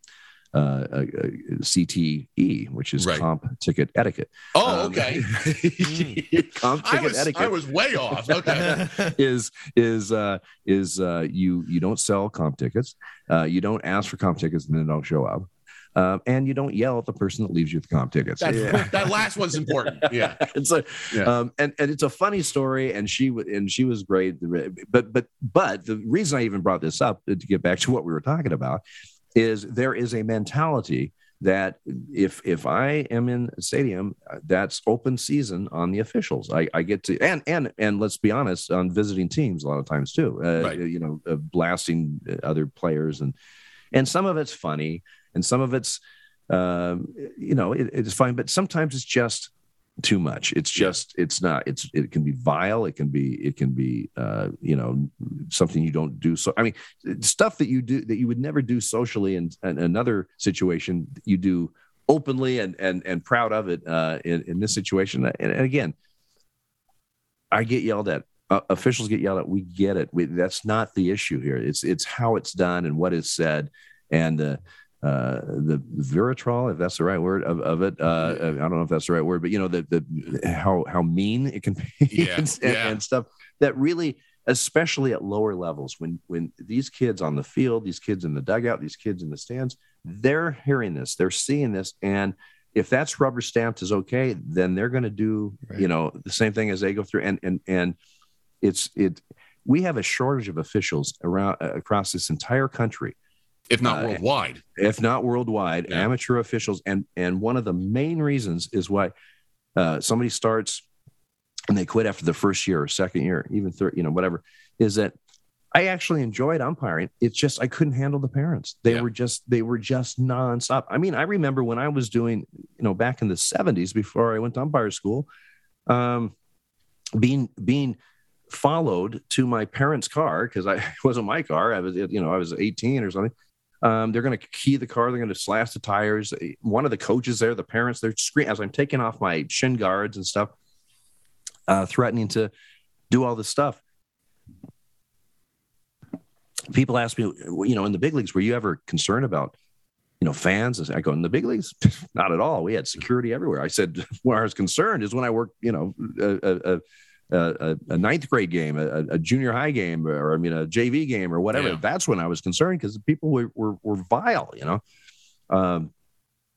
uh, uh, uh, CTE, which is Right. comp ticket etiquette. Oh, Um, okay. comp I ticket was, etiquette I was way off. Okay. is is uh, is uh, you you don't sell comp tickets, uh, you don't ask for comp tickets and then don't show up, um, and you don't yell at the person that leaves you with the comp tickets. That, that last one's important. Yeah. it's a Yeah. um and and it's a funny story and she w- and she was great but but but the reason i even brought this up to get back to what we were talking about is there is a mentality that if if i am in a stadium uh, that's open season on the officials i i get to and and and let's be honest on visiting teams a lot of times too uh, Right. you know uh, blasting other players and and some of it's funny and some of it's um, you know it, it's fine but sometimes it's just too much. It's just it's not it's it can be vile. It can be it can be uh you know something you don't do so i mean stuff that you do that you would never do socially in, in another situation you do openly and and and proud of it uh in, in this situation. And, and again i get yelled at. Uh, officials get yelled at. We get it. We, that's not the issue here. It's it's how it's done and what is said. And uh uh, the vitriol, if that's the right word of, of it. Uh, I don't know if that's the right word, but you know, the, the, how, how mean it can be Yeah, and, yeah. and stuff that really, especially at lower levels, when, when these kids on the field, these kids in the dugout, these kids in the stands, they're hearing this, they're seeing this. And if that's rubber stamped is okay, then they're going to do, Right. you know, the same thing as they go through. And, and, and it's, it, we have a shortage of officials around uh, across this entire country If not Uh, worldwide. if not worldwide, Yeah. amateur officials. And and one of the main reasons is why uh, somebody starts and they quit after the first year or second year, even third, you know, whatever, is that I actually enjoyed umpiring. It's just I couldn't handle the parents. They Yeah. were just they were just nonstop. I mean, I remember when I was doing, you know, back in the 70s before I went to umpire school, um, being being followed to my parents' car because I it wasn't my car. I was, you know, I was 18 or something. Um, they're going to key the car. They're going to slash the tires. One of the coaches there, the parents, they're screaming as I'm taking off my shin guards and stuff, uh, threatening to do all this stuff. People ask me, you know, in the big leagues, were you ever concerned about, you know, fans. I go in the big leagues, not at all. We had security everywhere. I said, where I was concerned is when I worked, you know, a, a ninth grade game, a, a, junior high game, or I mean, a JV game or whatever. Yeah. That's when I was concerned because the people were, were, were vile, you know. Um,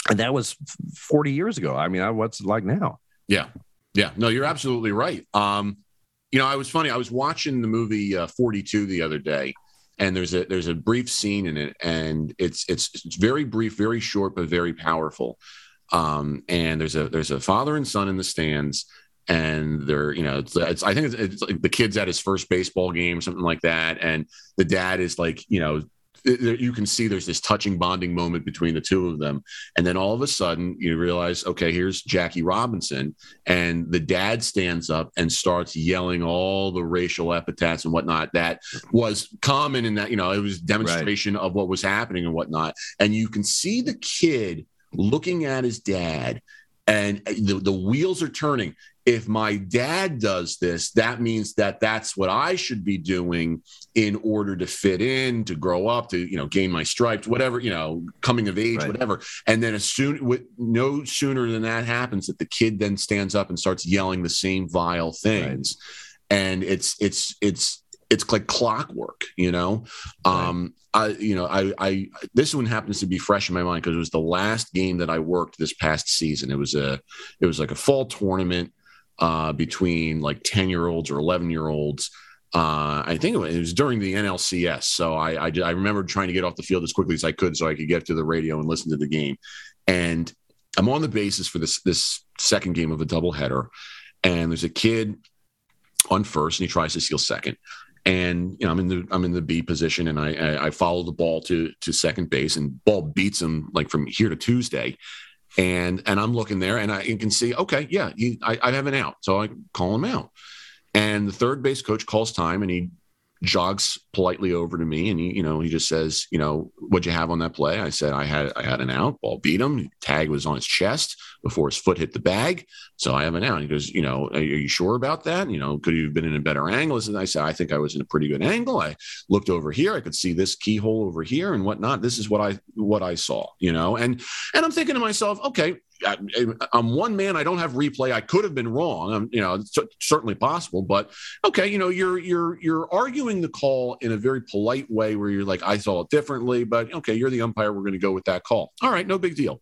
and that was 40 years ago. I mean, I, what's it like now? Yeah. Yeah. No, you're absolutely right. Um, you know, I was funny. I was watching the movie uh, 42 the other day, and there's a there's a brief scene in it, and it's it's it's very brief, very short, but very powerful. Um, and there's a there's a father and son in the stands, and they're you know it's, it's I think it's, it's like the kid's at his first baseball game, something like that, and the dad is like you know you can see there's this touching bonding moment between the two of them. And then all of a sudden you realize okay here's jackie robinson and the dad stands up and starts yelling all the racial epithets and whatnot that was common in that you know it was demonstration right. of what was happening and whatnot. And you can see the kid looking at his dad and the, the wheels are turning if my dad does this, that means that that's what I should be doing in order to fit in, to grow up, to you know, gain my stripes, whatever you know, coming of age, right. whatever. And then as soon, with no sooner than that happens, that the kid then stands up and starts yelling the same vile things, right. and it's it's it's it's like clockwork, you know. Right. Um, I, you know, I, I, this one happens to be fresh in my mind because it was the last game that I worked this past season. It was a, it was like a fall tournament uh, between like 10 year olds or 11 year olds. Uh, I think it was during the NLCS. So I, I, I remember trying to get off the field as quickly as I could so I could get to the radio and listen to the game. And I'm on the basis for this, this second game of a doubleheader. And there's a kid on first and he tries to steal second and you know I'm in the I'm in the B position, and I I, I follow the ball to to second base, and ball beats him like from here to Tuesday, and and I'm looking there, and I you can see, okay, yeah, he, I, I have an out, so I call him out, and the third base coach calls time, and he jogs politely over to me and he, you know, he just says, you know, what'd you have on that play? I said, I had, I had an out ball beat him. Tag was on his chest before his foot hit the bag. So I have an out. He goes, you know, are, you sure about that? You know, could you have been in a better angle? And I said, I think I was in a pretty good angle. I looked over here. I could see this keyhole over here and whatnot. This is what I, what I saw, you know, and, and I'm thinking to myself, okay, I, am one man. I don't have replay. I could have been wrong. I'm, you know, certainly possible. But okay, you know, you're you're you're arguing the call in a very polite way where you're like, I saw it differently, but okay, you're the umpire. We're going to go with that call. All right, no big deal.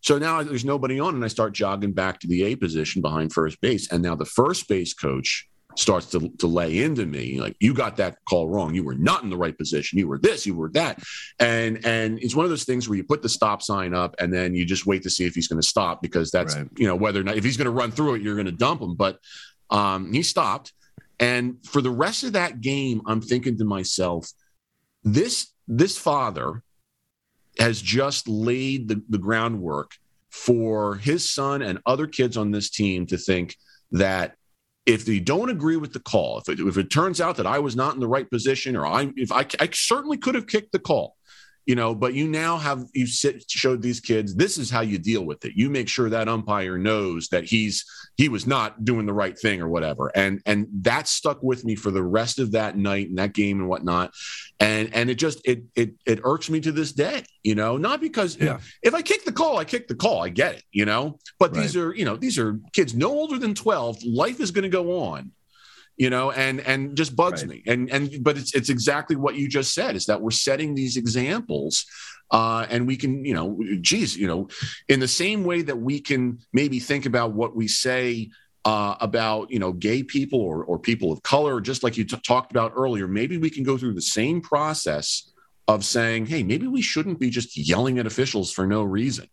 So now there's nobody on, and I start jogging back to the A position behind first base, and now the first base coach starts to, to lay into me like you got that call wrong. You were not in the right position. You were this you were that. And and it's one of those things where you put the stop sign up and then you just wait to see if he's going to stop because that's right. you know whether or not if he's going to run through it you're going to dump him. But um, he stopped. And for the rest of that game i'm thinking to myself this this father has just laid the, the groundwork for his son and other kids on this team to think that if they don't agree with the call, if it, if it turns out that I was not in the right position, or I, if I, I certainly could have kicked the call, you know but you now have you sit, showed these kids this is how you deal with it. You make sure that umpire knows that he's he was not doing the right thing or whatever. And and that stuck with me for the rest of that night and that game and whatnot. And and it just it it it irks me to this day you know not because yeah. if i kick the call i kick the call. I get it you know but right. these are you know these are kids no older than 12 life is going to go on you know and and just bugs right. me and and but it's it's exactly what you just said is that we're setting these examples uh, and we can you know geez you know in the same way that we can maybe think about what we say uh, about you know gay people or, or people of color just like you t- talked about earlier maybe we can go through the same process of saying hey maybe we shouldn't be just yelling at officials for no reason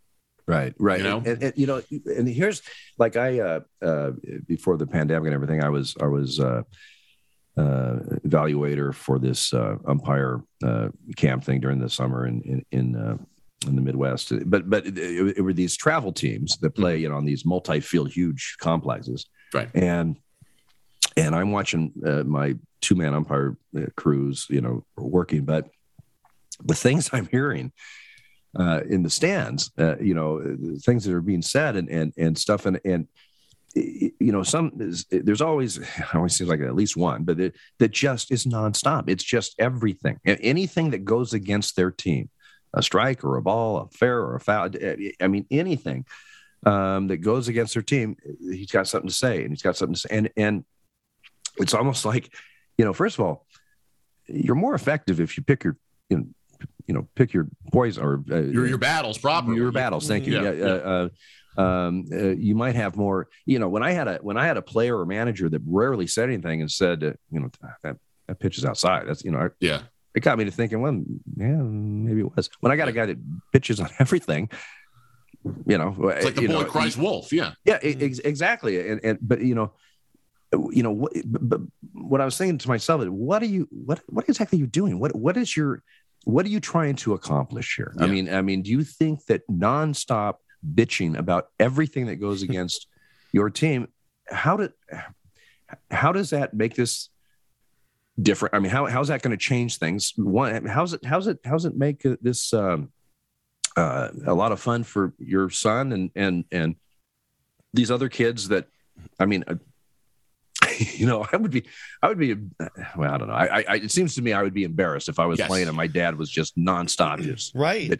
Right, right. You know, and, and, you know, and here's like I uh, uh, before the pandemic and everything, I was I was uh, uh, evaluator for this uh, umpire uh, camp thing during the summer in in in, uh, in the Midwest. But but it, it, were these travel teams that play mm-hmm. you know on these multi-field huge complexes, right? And and I'm watching uh, my two man umpire uh, crews, you know, working, but the things I'm hearing uh, in the stands, uh, you know, things that are being said and and and stuff, and and you know, some there's always I always seems like at least one, but it, that just is nonstop. It's just everything, anything that goes against their team. a strike or a ball, a fair or a foul. I mean, anything um, that goes against their team, he's got something to say, and he's got something to say, and and it's almost like, you know, first of all, you're more effective if you pick your, you know, you know, pick your poison or uh, your your battles properly. Your battles. Thank you. Yeah. yeah. Uh, uh, um, uh, you might have more. You know, when I had a when I had a player or manager that rarely said anything and said, uh, you know, that that pitch is outside. That's you know, yeah. It got me to thinking, well, yeah, maybe it was. When I got a guy that pitches on everything, you know, it's like the boy know, cries wolf. Yeah, yeah, ex- exactly. And and but you know, you know what but what i was saying to myself is what are you what what exactly are you doing what what is your what are you trying to accomplish here? Yeah. i mean i mean do you think that nonstop bitching about everything that goes against your team how did how does that make this different? I mean how, how's that going to change things? One how's it how's it how's it make this um, uh, a lot of fun for your son and and and these other kids that i mean uh, you know, I would be, I would be, well, I don't know. I, I it seems to me I would be embarrassed if I was yes. playing and my dad was just nonstop. Just right.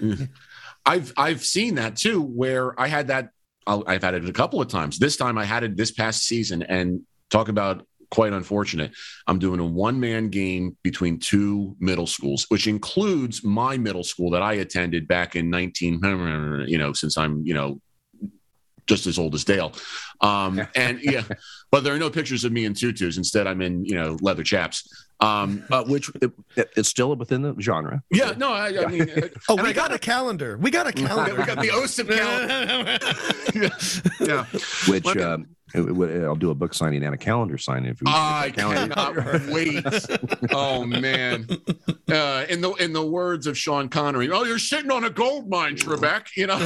I've I've seen that too, where I had that. i have had it a couple of times. This time I had it this past season, and talk about quite unfortunate. I'm doing a one man game between two middle schools, which includes my middle school that I attended back in 19, you know, since I'm, you know, just as old as Dale. Um, and yeah, but there are no pictures of me in tutus. Instead, I'm in you know leather chaps. Um, uh, which it, it's still within the genre. Yeah, no, I, I mean, oh, we got, got, a calendar. We got a calendar. we got the OSIP calendar. yeah. Which um, I'll do a book signing and a calendar signing if you. I cannot wait. oh man! Uh, in the in the words of Sean Connery, oh, you're sitting on a gold mine, Trebek. You know.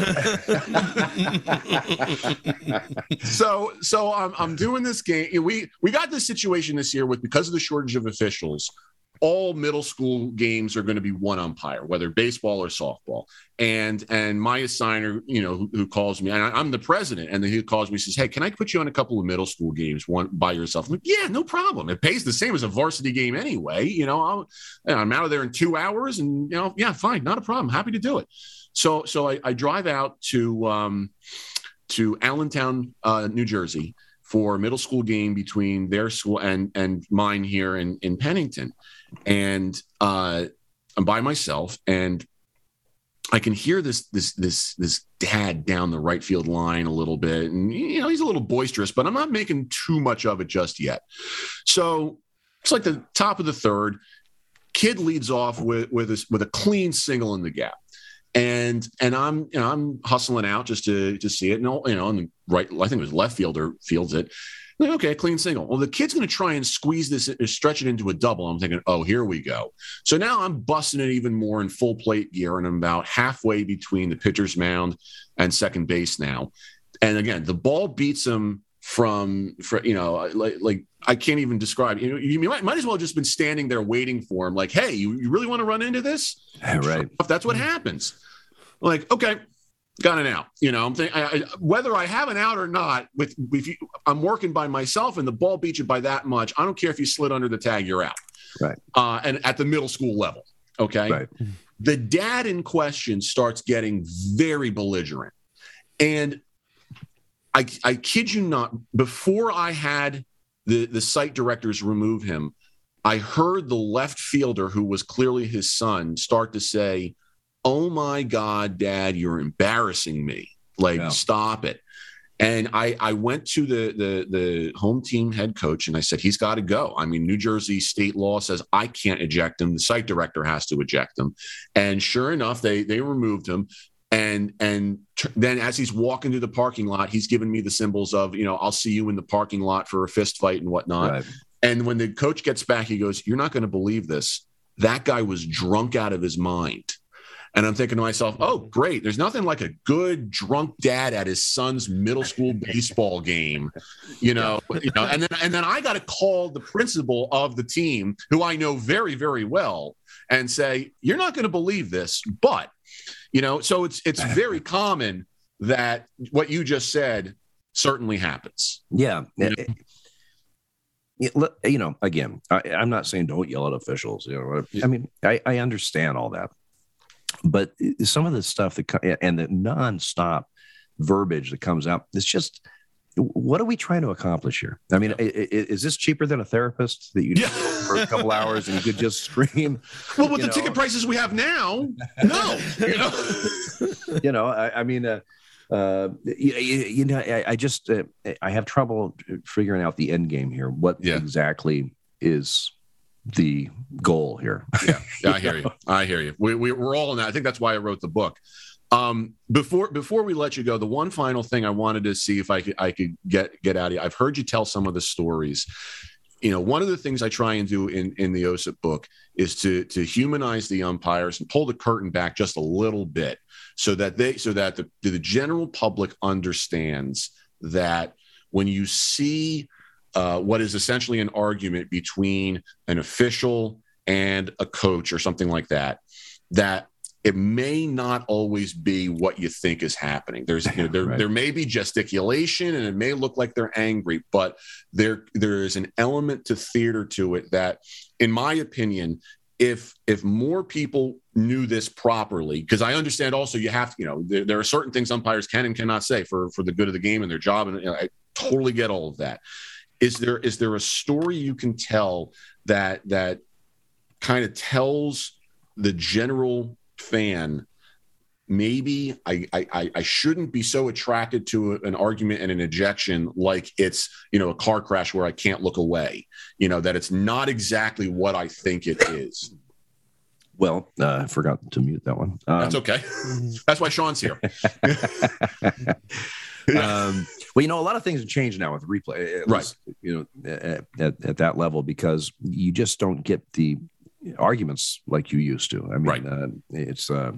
so so I'm I'm doing this game. We we got this situation this year with because of the shortage of officials all middle school games are going to be one umpire, whether baseball or softball. And and my assigner, you know, who, who calls me, and I, am the president, and he calls me, says, "Hey, can I put you on a couple of middle school games, one by yourself?" I'm like, yeah, no problem. It pays the same as a varsity game anyway. You know, I'll, I'm out of there in two hours, and you know, yeah, fine, not a problem. Happy to do it. So so I, I drive out to um, to Allentown, uh, New Jersey for a middle school game between their school and and mine here in in Pennington and uh, I'm by myself, and I can hear this this this this dad down the right field line a little bit, and you know he's a little boisterous, but I'm not making too much of it just yet. So it's like the top of the third. Kid leads off with with a, with a clean single in the gap, and and I'm you know I'm hustling out just to to see it, and you know, and right I think it was left fielder fields it, like, okay, clean single. Well, the kid's going to try and squeeze this, uh, stretch it into a double. I'm thinking, oh, here we go. So now I'm busting it even more in full plate gear, and I'm about halfway between the pitcher's mound and second base now. And again, the ball beats him from, for, you know, like, like I can't even describe. You know, you might, might as well just been standing there waiting for him. Like, hey, you, you really want to run into this? Right. That's what happens. Like, okay, got an out. You know, I'm thinking I, I, whether I have an out or not. With if you, I'm working by myself, and the ball beats you by that much. I don't care if you slid under the tag, you're out. Right. Uh, and at the middle school level, okay. Right. The dad in question starts getting very belligerent, and I, I kid you not. Before I had the the site directors remove him, I heard the left fielder, who was clearly his son, start to say oh my God, dad, you're embarrassing me. Like, yeah. stop it. And I, I went to the, the the home team head coach and I said he's got to go. I mean, New Jersey state law says I can't eject him. The site director has to eject him. And sure enough, they they removed him. And and then as he's walking to the parking lot, he's giving me the symbols of you know I'll see you in the parking lot for a fist fight and whatnot. Right. And when the coach gets back, he goes, "You're not going to believe this. That guy was drunk out of his mind." And I'm thinking to myself, oh, mm-hmm. great. There's nothing like a good drunk dad at his son's middle school baseball game, you know, you know, and then and then I got to call the principal of the team, who I know very, very well, and say, You're not going to believe this, but you know, so it's it's very common that what you just said certainly happens. Yeah. You eh, know? Eh, you know, again, I, am not saying don't yell at officials. You know, I mean, I, I understand all that, but some of the stuff that and the nonstop verbiage that comes out, it's just what are we trying to accomplish here? I mean, i- is this cheaper than a therapist that you Yeah. for a couple hours and you could just scream? Well, with the ticket prices we have now, no. You know? you know, I, I mean, uh, uh, you, you know, I, I just uh, I have trouble figuring out the end game here. What Yeah. exactly is the goal here? yeah, yeah, I hear you. I hear you. We, we, we're all in that. I think that's why I wrote the book. Um, before before we let you go, the one final thing I wanted to see if I could I could get get out of you. I've heard you tell some of the stories. You know, one of the things I try and do in in the OSIP book is to to humanize the umpires and pull the curtain back just a little bit, so that they so that the the general public understands that when you see uh, what is essentially an argument between an official and a coach or something like that, that it may not always be what you think is happening. There's you know, there, Right. there may be gesticulation and it may look like they're angry, but there there is an element to theater to it that, in my opinion, if if more people knew this properly, because I understand also you have to, you know, there, there are certain things umpires can and cannot say for for the good of the game and their job, and you know, I totally get all of that. Is there is there a story you can tell that that kind of tells the general fan maybe I, I I shouldn't be so attracted to an argument and an ejection like it's you know a car crash where I can't look away. You know that it's not exactly what I think it is. Well, uh, I forgot to mute that one. Um, That's okay. That's why Sean's here. um, well, you know, a lot of things have changed now with replay, at Right. least, you know, at, at, at that level because you just don't get the arguments like you used to. I mean, Right. uh, it's uh,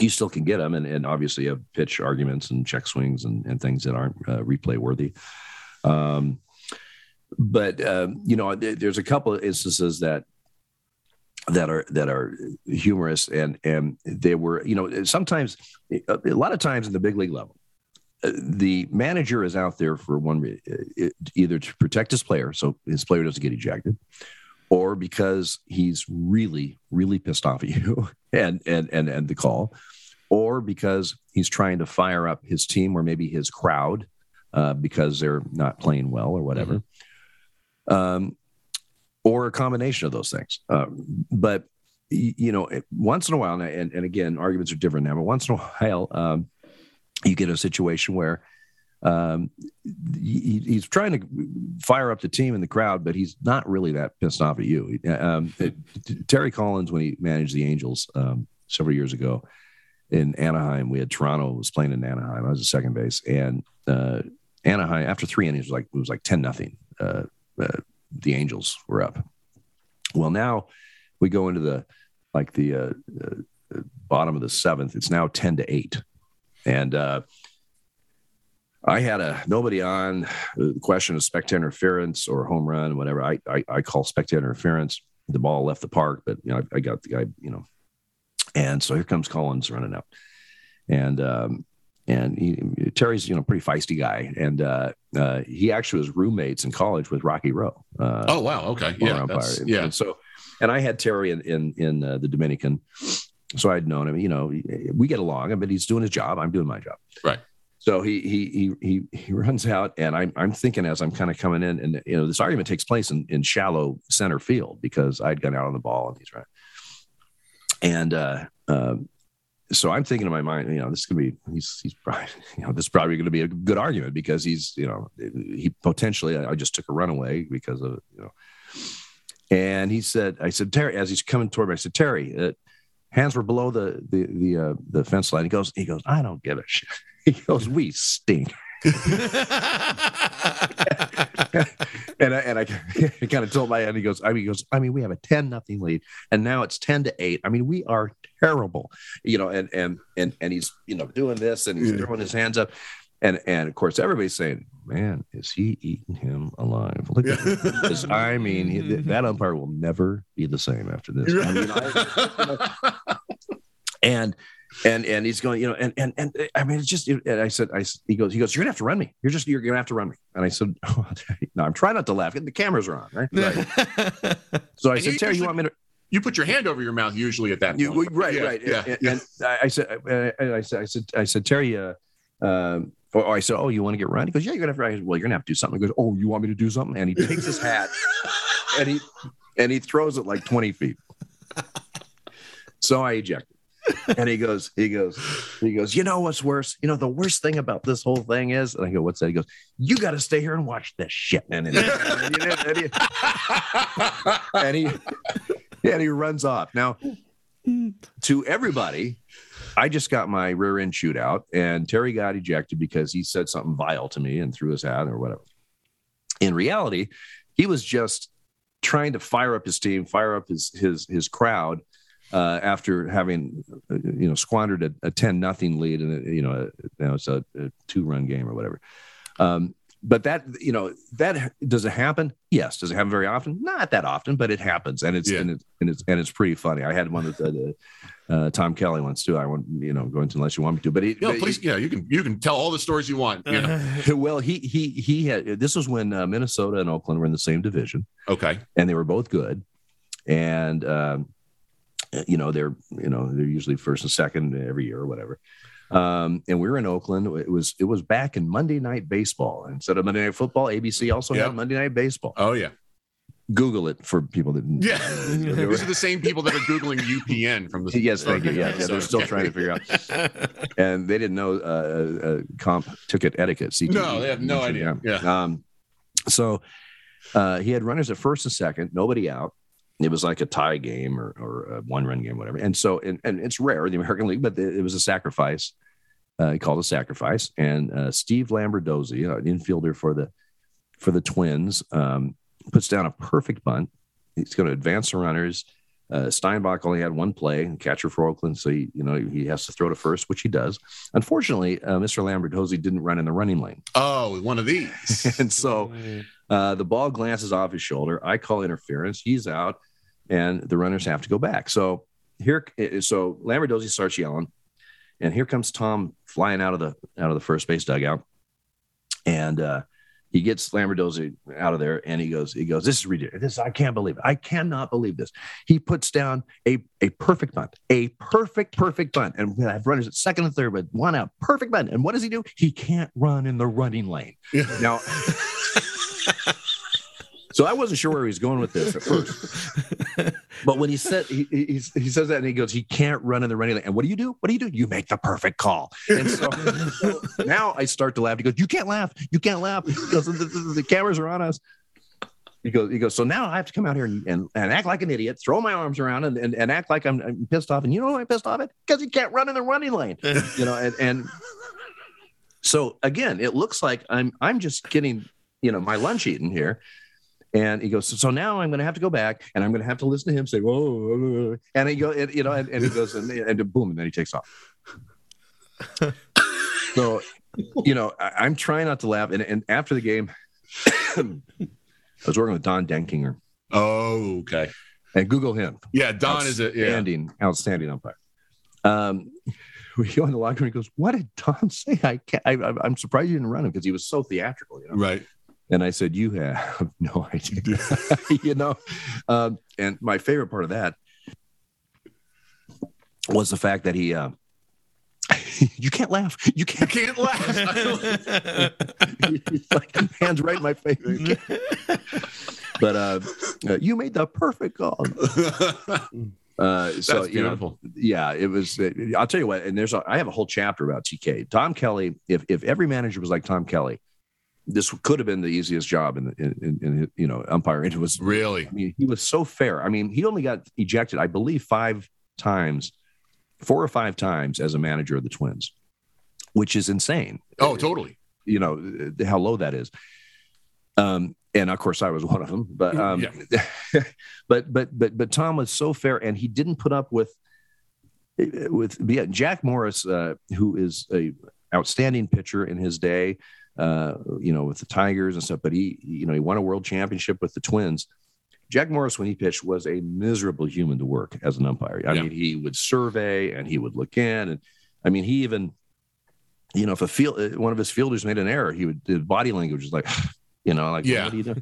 you still can get them, and, and obviously you have pitch arguments and check swings and, and things that aren't uh, replay worthy. Um, but um, you know, there's a couple of instances that that are that are humorous and and they were you know sometimes a lot of times in the big league level the manager is out there for one uh, either to protect his player so his player doesn't get ejected or because he's really really pissed off at you and and and and the call or because he's trying to fire up his team or maybe his crowd uh, because they're not playing well or whatever. Um, or a combination of those things. Um, but you know once in a while and, and again arguments are different now but once in a while um, you get a situation where um, he, he's trying to fire up the team and the crowd, but he's not really that pissed off at you. Um, it- Terry Collins, when he managed the Angels um, several years ago in Anaheim, we had Toronto was playing in Anaheim. I was at second base, and uh, Anaheim after three innings was like it was like ten nothing. Uh, uh, the Angels were up. Well, now we go into the like the uh, uh, bottom of the seventh. It's now ten to eight, and uh, I had a nobody on the question of spectator interference or home run, whatever. I I, I call spectator interference. The ball left the park, but you know I, I got the guy, you know, and so here comes Collins running out, and um, and he, Terry's you know pretty feisty guy, and uh, uh, he actually was roommates in college with Rocky Roe. Uh, Oh wow, okay, yeah, yeah. and so, and I had Terry in in in uh, the Dominican, so I'd known him. You know, we get along, but he's doing his job. I'm doing my job. Right. So he he he he he runs out, and I'm I'm thinking as I'm kind of coming in, and you know this argument takes place in in shallow center field because I'd gone out on the ball and he's right, and uh, um, so I'm thinking in my mind, you know, this is gonna be he's he's probably you know this is probably going to be a good argument because he's you know he potentially I just took a runaway because of you know, and he said I said Terry as he's coming toward me I said Terry. Uh, Hands were below the the the uh, the fence line. He goes. He goes. I don't give a shit. He goes. We stink. and I, and I, kind of told my and he goes, I mean, he goes, I mean, we have a 10 nothing lead and now it's 10 to 8. I mean, we are terrible, you know, and and and and he's, you know, doing this and he's throwing his hands up. And and of course everybody's saying, Man, is he eating him alive? Look at this. I mean, he, that umpire will never be the same after this. I mean, I, and and and he's going, you know, and and and I mean, it's just. And I said, I he goes, he goes, you're gonna have to run me. You're just, you're gonna have to run me. And I said, oh, no, I'm trying not to laugh. The cameras are on, right? right. So I And said, Terry, you want me to? you put your hand over your mouth usually at that You, point. right, Yeah, right. Yeah, and, yeah. and I said, I, said, I said, I said, Terry, uh, um, or I said, oh, you want to get run? He goes, yeah, you're gonna have to. Said, well, you're gonna have to do something. He goes, oh, you want me to do something? And he takes his hat and he and he throws it like 20 feet. So I ejected. And he goes, he goes, he goes, you know what's worse? You know, the worst thing about this whole thing is, and I go, what's that? He goes, you got to stay here and watch this shit. And, and, and, and he, and he and he runs off. Now, to everybody, I just got my rear end shoot out, and Terry got ejected because he said something vile to me and threw his hat or whatever. In reality, he was just trying to fire up his team, fire up his his his crowd uh, after having uh, you know squandered a, a ten nothing lead and you know now it's a, a two run game or whatever. Um, but that you know that does it happen? Yes. Does it happen very often? Not that often, but it happens, and it's Yeah. and it's and it's and it's pretty funny. I had one with uh, the, uh, Tom Kelly once too. I won't you know go into unless you want me to, but he, No, but please, yeah, you can you can tell all the stories you want. You know. well he he he had this was when uh, Minnesota and Oakland were in the same division Okay. and they were both good. And um, you know they're you know they're usually first and second every year or whatever. Um, and we were in Oakland. It was it was back in Monday Night Baseball instead of Monday Night Football. ABC also Yeah. had Monday Night Baseball. Oh yeah. Google it for people that Yeah. These are the same people that are googling UPN from the. Yes, thank you. Yeah, yeah, they're still trying to figure out, and they didn't know uh, uh, comp ticket etiquette. CTE. No, they have no idea. Yeah. Um, so uh, he had runners at first and second, nobody out. It was like a tie game or, or a one run game, whatever. And so, and, and it's rare in the American League, but it was a sacrifice. Uh, he called a sacrifice. And uh, Steve Lombardozzi, an infielder for the for the Twins, um, puts down a perfect bunt. He's going to advance the runners. Uh, Steinbach only had one play, catcher for Oakland, so he, you know he has to throw to first, which he does. Unfortunately, uh, Mr. Lombardozzi didn't run in the running lane, Oh, one of these. and so uh, the ball glances off his shoulder. I call interference. He's out, and the runners have to go back. So here, so Lombardozzi starts yelling, and here comes Tom flying out of the out of the first base dugout, and uh, he gets Lombardozzi out of there, and he goes, he goes, this is ridiculous. This I can't believe it. I cannot believe this. He puts down a a perfect bunt, a perfect perfect bunt, and we have runners at second and third, but one out, perfect bunt. And what does he do? He can't run in the running lane. Now, so I wasn't sure where he was going with this at first. But when he said he, he, he says that and he goes, he can't run in the running lane. And what do you do? What do you do? You make the perfect call. And so, so now I start to laugh. He goes, you can't laugh. You can't laugh. He goes, the, the- the cameras are on us. He goes, he goes, so now I have to come out here and, and, and act like an idiot, throw my arms around and, and, and act like I'm, I'm pissed off. And you know why I'm pissed off at? Because he can't run in the running lane. You know, and, and so again, it looks like I'm I'm just getting, you know, my lunch eaten here. And he goes, so, now I'm going to have to go back and I'm going to have to listen to him say, whoa, and he go, and, you know, and, and he goes, and, and boom, and then he takes off. so, you know, I, I'm trying not to laugh. And, and after the game, I was working with Don Denkinger Oh, okay. and Google him. Yeah, Don is a yeah. outstanding, outstanding umpire. Um, we go in the locker room. He goes, "What did Don say? I can't. I, I- I'm surprised you didn't run him because he was so theatrical." You know. Right. And I said, "You have no idea." you know. Um, and my favorite part of that was the fact that he. Uh, you can't laugh. You You can't. can't laugh. He's like hands right in my face. But uh, uh, you made the perfect call. Uh, so That's you know, beautiful. yeah, it was. uh, I'll tell you what, and there's a, I have a whole chapter about TK. Tom Kelly. If if every manager was like Tom Kelly, this could have been the easiest job in the in, in, in you know umpiring. It was really. I mean, he was so fair. I mean, he only got ejected, I believe, five times, four or five times as a manager of the Twins, which is insane. Oh, totally. You know how low that is. Um, and of course, I was one of them. But um, but but but but Tom was so fair, and he didn't put up with with yeah, Jack Morris, uh, who is a outstanding pitcher in his day. Uh, you know, with the Tigers and stuff, but he, you know, he won a world championship with the Twins. Jack Morris, when he pitched, was a miserable human to work as an umpire. I Yeah. mean, he would survey and he would look in, and I mean, he even, you know, if a field uh, one of his fielders made an error, he would the body language was like, you know, like Yeah. you?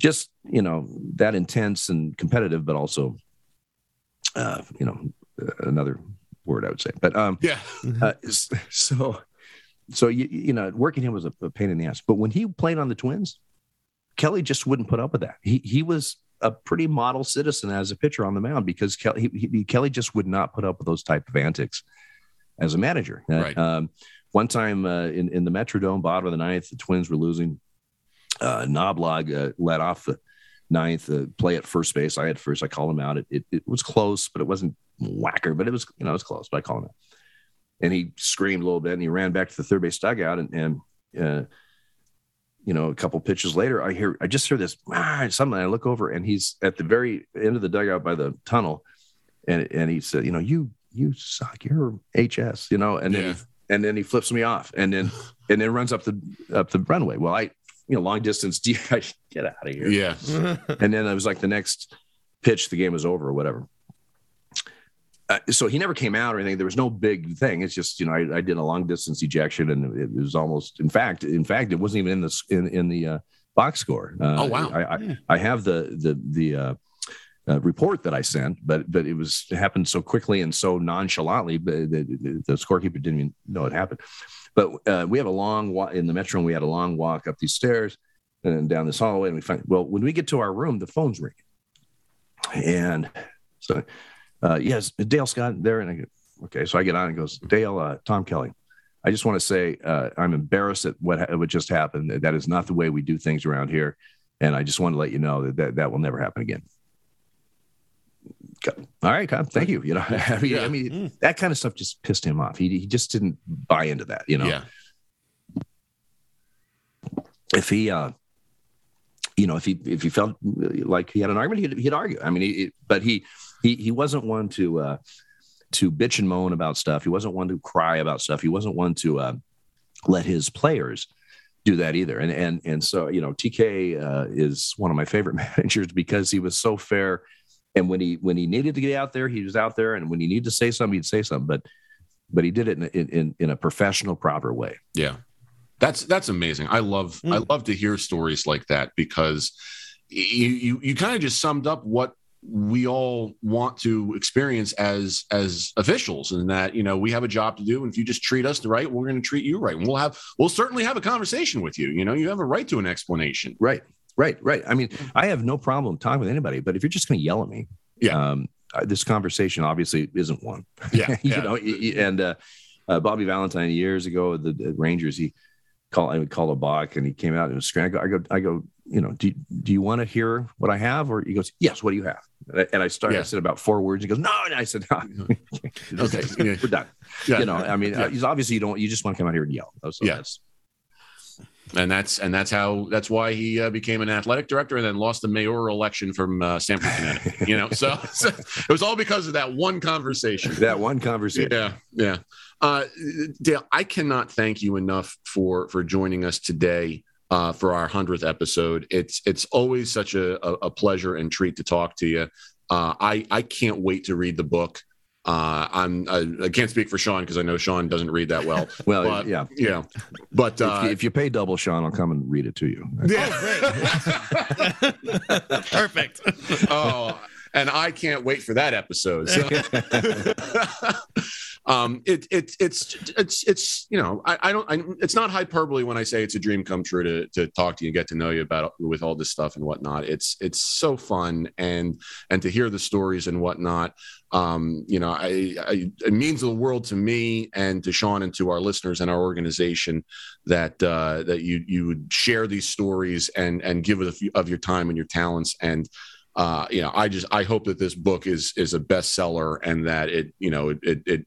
Just you know, that intense and competitive, but also uh, you know, another word I would say, but um, Yeah. uh, so so you, you know, working him was a, a pain in the ass. But when he played on the Twins, Kelly just wouldn't put up with that. He he was a pretty model citizen as a pitcher on the mound because Kelly he, he, Kelly just would not put up with those type of antics as a manager. Uh, Right. Um, one time uh, in in the Metrodome, bottom of the ninth, the Twins were losing. Uh, Knoblauch uh, led off the ninth, uh, play at first base. I had first. I called him out. It, it, it was close, but it wasn't whacker, but it was you know it was close. But I called him out, and he screamed a little bit, and he ran back to the third base dugout, and and uh, you know a couple pitches later, I hear I just hear this ah, something. I look over, and he's at the very end of the dugout by the tunnel, and and he said, you know, you you suck, you're HS, you know, and then Yeah. he, and then he flips me off, and then and then runs up the up the runway. Well, I you know long distance, get out of here Yeah. and then it was like the next pitch, the game was over or whatever. Uh, so he never came out or anything. There was no big thing. It's just you know I, I did a long distance ejection and it was almost. In fact, in fact, it wasn't even in the in in the uh, box score. Uh, Oh, wow. I, I, I have the the the uh, uh, report that I sent, but but it was it happened so quickly and so nonchalantly, but the, the, the scorekeeper didn't even know it happened. But uh, we have a long walk in the metro, and we had a long walk up these stairs and down this hallway, and we find well when we get to our room, the phone's ringing, and so uh, yes, Dale Scott there, and I go okay, so I get on and goes Dale, uh, Tom Kelly. I just want to say uh, I'm embarrassed at what ha- what just happened. That is not the way we do things around here, and I just want to let you know that that, that will never happen again. All right, Tom, thank you. You know, I mean, Yeah. I mean, that kind of stuff just pissed him off. He he just didn't buy into that. You know, Yeah. if he uh you know if he if he felt like he had an argument he'd, he'd argue i mean he, but he he he wasn't one to uh to bitch and moan about stuff. He wasn't one to cry about stuff. He wasn't one to uh let his players do that either. And and and so you know tk uh, is one of my favorite managers because he was so fair. And when he when he needed to get out there he was out there. And when he needed to say something he'd say something. But but he did it in in, in, in a professional proper way. Yeah. That's that's amazing. I love I love to hear stories like that because you you, you kind of just summed up what we all want to experience as as officials and that you know we have a job to do and if you just treat us right we're going to treat you right and we'll have we'll certainly have a conversation with you you know you have a right to an explanation Right, right, right. I mean, I have no problem talking with anybody, but if you're just going to yell at me, Yeah. um, this conversation obviously isn't one. yeah, you yeah. know, and uh, uh, Bobby Valentine years ago, the, the Rangers, he called, I would call a balk, and he came out and was screaming. I go, I go, I go. You know, do do you want to hear what I have? Or he goes, yes. What do you have? And I, and I started. Yeah. I said about four words. He goes, no. And I said, "Ah, Okay, we're done. Yeah. You know, I mean, Yeah. uh, he's obviously you don't. You just want to come out here and yell. So Yeah. that's- and that's and that's how that's why he uh, became an athletic director and then lost the mayoral election from uh, Stamford, Connecticut. You know, so, so it was all because of that one conversation. that one conversation. Yeah, yeah. Uh, Dale, I cannot thank you enough for for joining us today uh, for our hundredth episode. It's it's always such a, a, a pleasure and treat to talk to you. Uh, I I can't wait to read the book. Uh, I'm I, I can't speak for Sean because I know Sean doesn't read that well. Well, but, yeah. yeah. But If, uh, you, if you pay double, Sean, I'll come and read it to you. Perfect. oh, and I can't wait for that episode. So. um, it, it, it's, it's, it's, you know, I, I don't, I, it's not hyperbole when I say it's a dream come true to, to talk to you and get to know you about with all this stuff and whatnot. It's, it's so fun and, and to hear the stories and whatnot. Um, you know, I, I, it means the world to me and to Sean and to our listeners and our organization that, uh, that you, you would share these stories and, and give few of your time and your talents. And, uh, you know, I just I hope that this book is is a bestseller and that it you know it it, it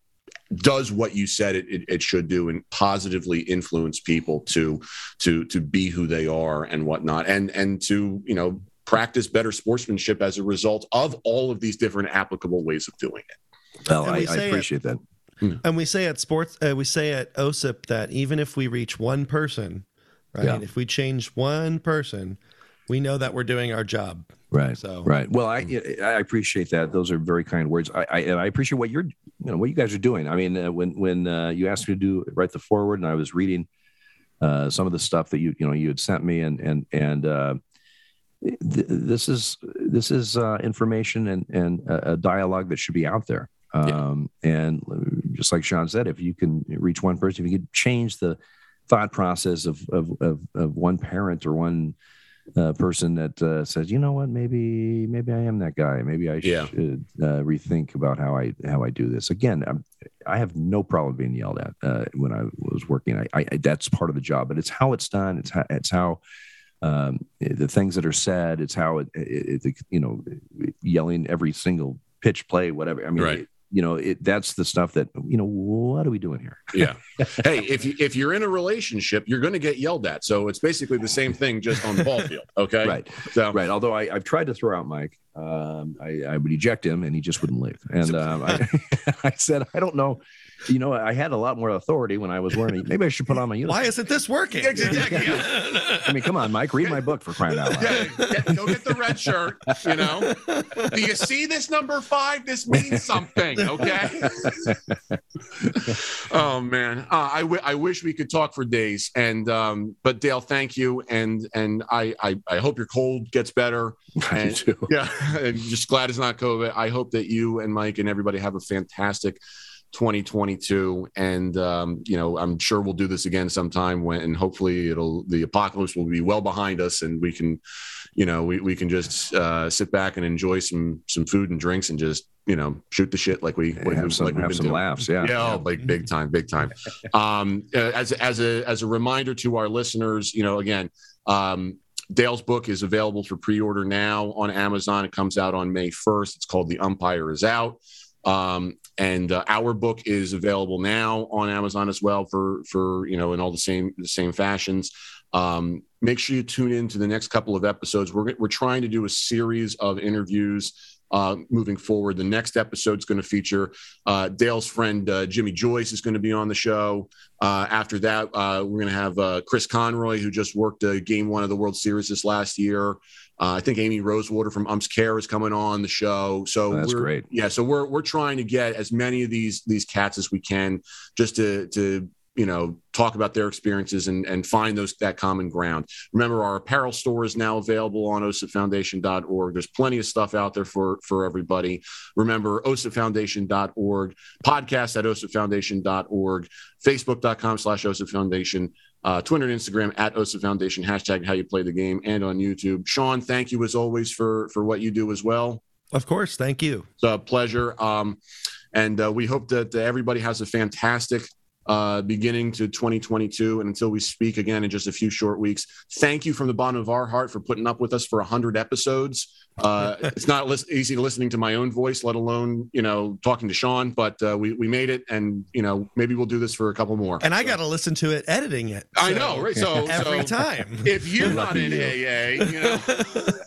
does what you said it, it, it should do and positively influence people to to to be who they are and whatnot. And and to you know practice better sportsmanship as a result of all of these different applicable ways of doing it. Well, I, we I say it- appreciate that. And we say at sports, uh, we say at OSIP that even if we reach one person, right? Yeah. If we change one person, we know that we're doing our job. Right. So- right. Well, I I appreciate that. Those are very kind words. I, I and I appreciate what you're you know what you guys are doing. I mean, uh, when when uh, you asked me to do write the forward, and I was reading uh, some of the stuff that you you know you had sent me, and and and uh, th- this is this is uh, information and and a, dialogue that should be out there. Um, And just like Sean said, if you can reach one person, if you could change the thought process of of of, of one parent or one uh, person that uh, says, you know what, maybe maybe I am that guy. Maybe I Yeah. should uh, rethink about how I how I do this. Again, I'm, I have no problem being yelled at uh, when I was working. I, I that's part of the job, but it's how it's done. It's how it's how um, the things that are said. It's how it, it, it you know yelling every single pitch play, whatever. I mean, Right. it- you know, it that's the stuff that you know. What are we doing here? Yeah. hey, if you if you're in a relationship, you're going to get yelled at. So it's basically the same thing, just on the ball field. Okay. Right. So Right. Although I, I've tried to throw out Mike, um, I, I would eject him and he just wouldn't leave. And um, I, I said, I don't know. You know, I had a lot more authority when I was wearing it. Maybe I should put on my uniform. Why isn't this working? Exactly. I mean, come on, Mike, read my book for crying out loud. yeah, get, go get the red shirt. You know, do you see this number five? This means something. Okay. oh man, uh, I, w- I wish we could talk for days. And um, but Dale, thank you, and and I I, I hope your cold gets better. I And- do. Yeah, and just glad it's not COVID. I hope that you and Mike and everybody have a fantastic 2022. And um, you know, I'm sure we'll do this again sometime when, and hopefully, it'll the apocalypse will be well behind us, and we can, you know, we, we can just uh, sit back and enjoy some some food and drinks and just you know shoot the shit like we have some, like we've have been some doing. laughs. Yeah. Yeah, oh, like big time, big time. Um, uh, as as a as a reminder to our listeners, you know, again, um, Dale's book is available for pre-order now on Amazon. It comes out on May first. It's called The Umpire Is Out. Um, and uh, our book is available now on Amazon as well for for you know in all the same the same fashions. Um, make sure you tune in to the next couple of episodes. We're we're trying to do a series of interviews uh, moving forward. The next episode is going to feature uh, Dale's friend uh, Jimmy Joyce is going to be on the show. Uh, after that, uh, we're going to have uh, Chris Conroy, who just worked Game One of the World Series this last year. Uh, I think Amy Rosewater from Umps Care is coming on the show. So Oh, that's we're- great. Yeah, so we're we're trying to get as many of these these cats as we can, just to to you know talk about their experiences and and find those that common ground. Remember, our apparel store is now available on osipfoundation.org. There's plenty of stuff out there for for everybody. Remember, osipfoundation.org, podcast at osipfoundation.org, facebook.com slash osipfoundation, uh, Twitter and Instagram at OSIP Foundation, hashtag how you play the game, and on YouTube. Sean, thank you as always for for what you do as well. Of course. Thank you. It's a pleasure. Um, and uh, we hope that uh, everybody has a fantastic uh, beginning to 2022. And until we speak again in just a few short weeks, thank you from the bottom of our heart for putting up with us for 100 episodes. Uh, it's not lis- easy listening to my own voice, let alone, you know, talking to Sean, but uh, we, we made it. And, you know, maybe we'll do this for a couple more. And I got to listen to it editing it. I know, right? So Every so time. If you're not in you. AA, you know.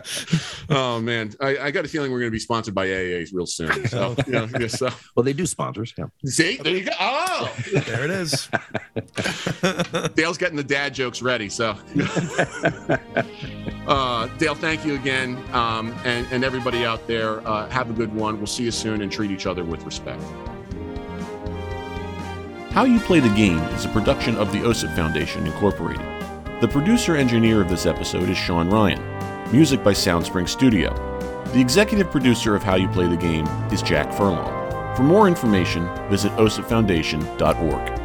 oh man, I, I got a feeling we're going to be sponsored by AAs real soon. So, yeah, yeah, so Well, they do sponsors. Yeah. see, there you go. Oh, there it is. Dale's getting the dad jokes ready. So, uh, Dale, thank you again, um, and and everybody out there, uh, have a good one. We'll see you soon, and treat each other with respect. How You Play the Game is a production of the OSIP Foundation, Incorporated. The producer engineer of this episode is Sean Ryan. Music by Soundspring Studio. The executive producer of How You Play the Game is Jack Furlong. For more information, visit osipfoundation.org.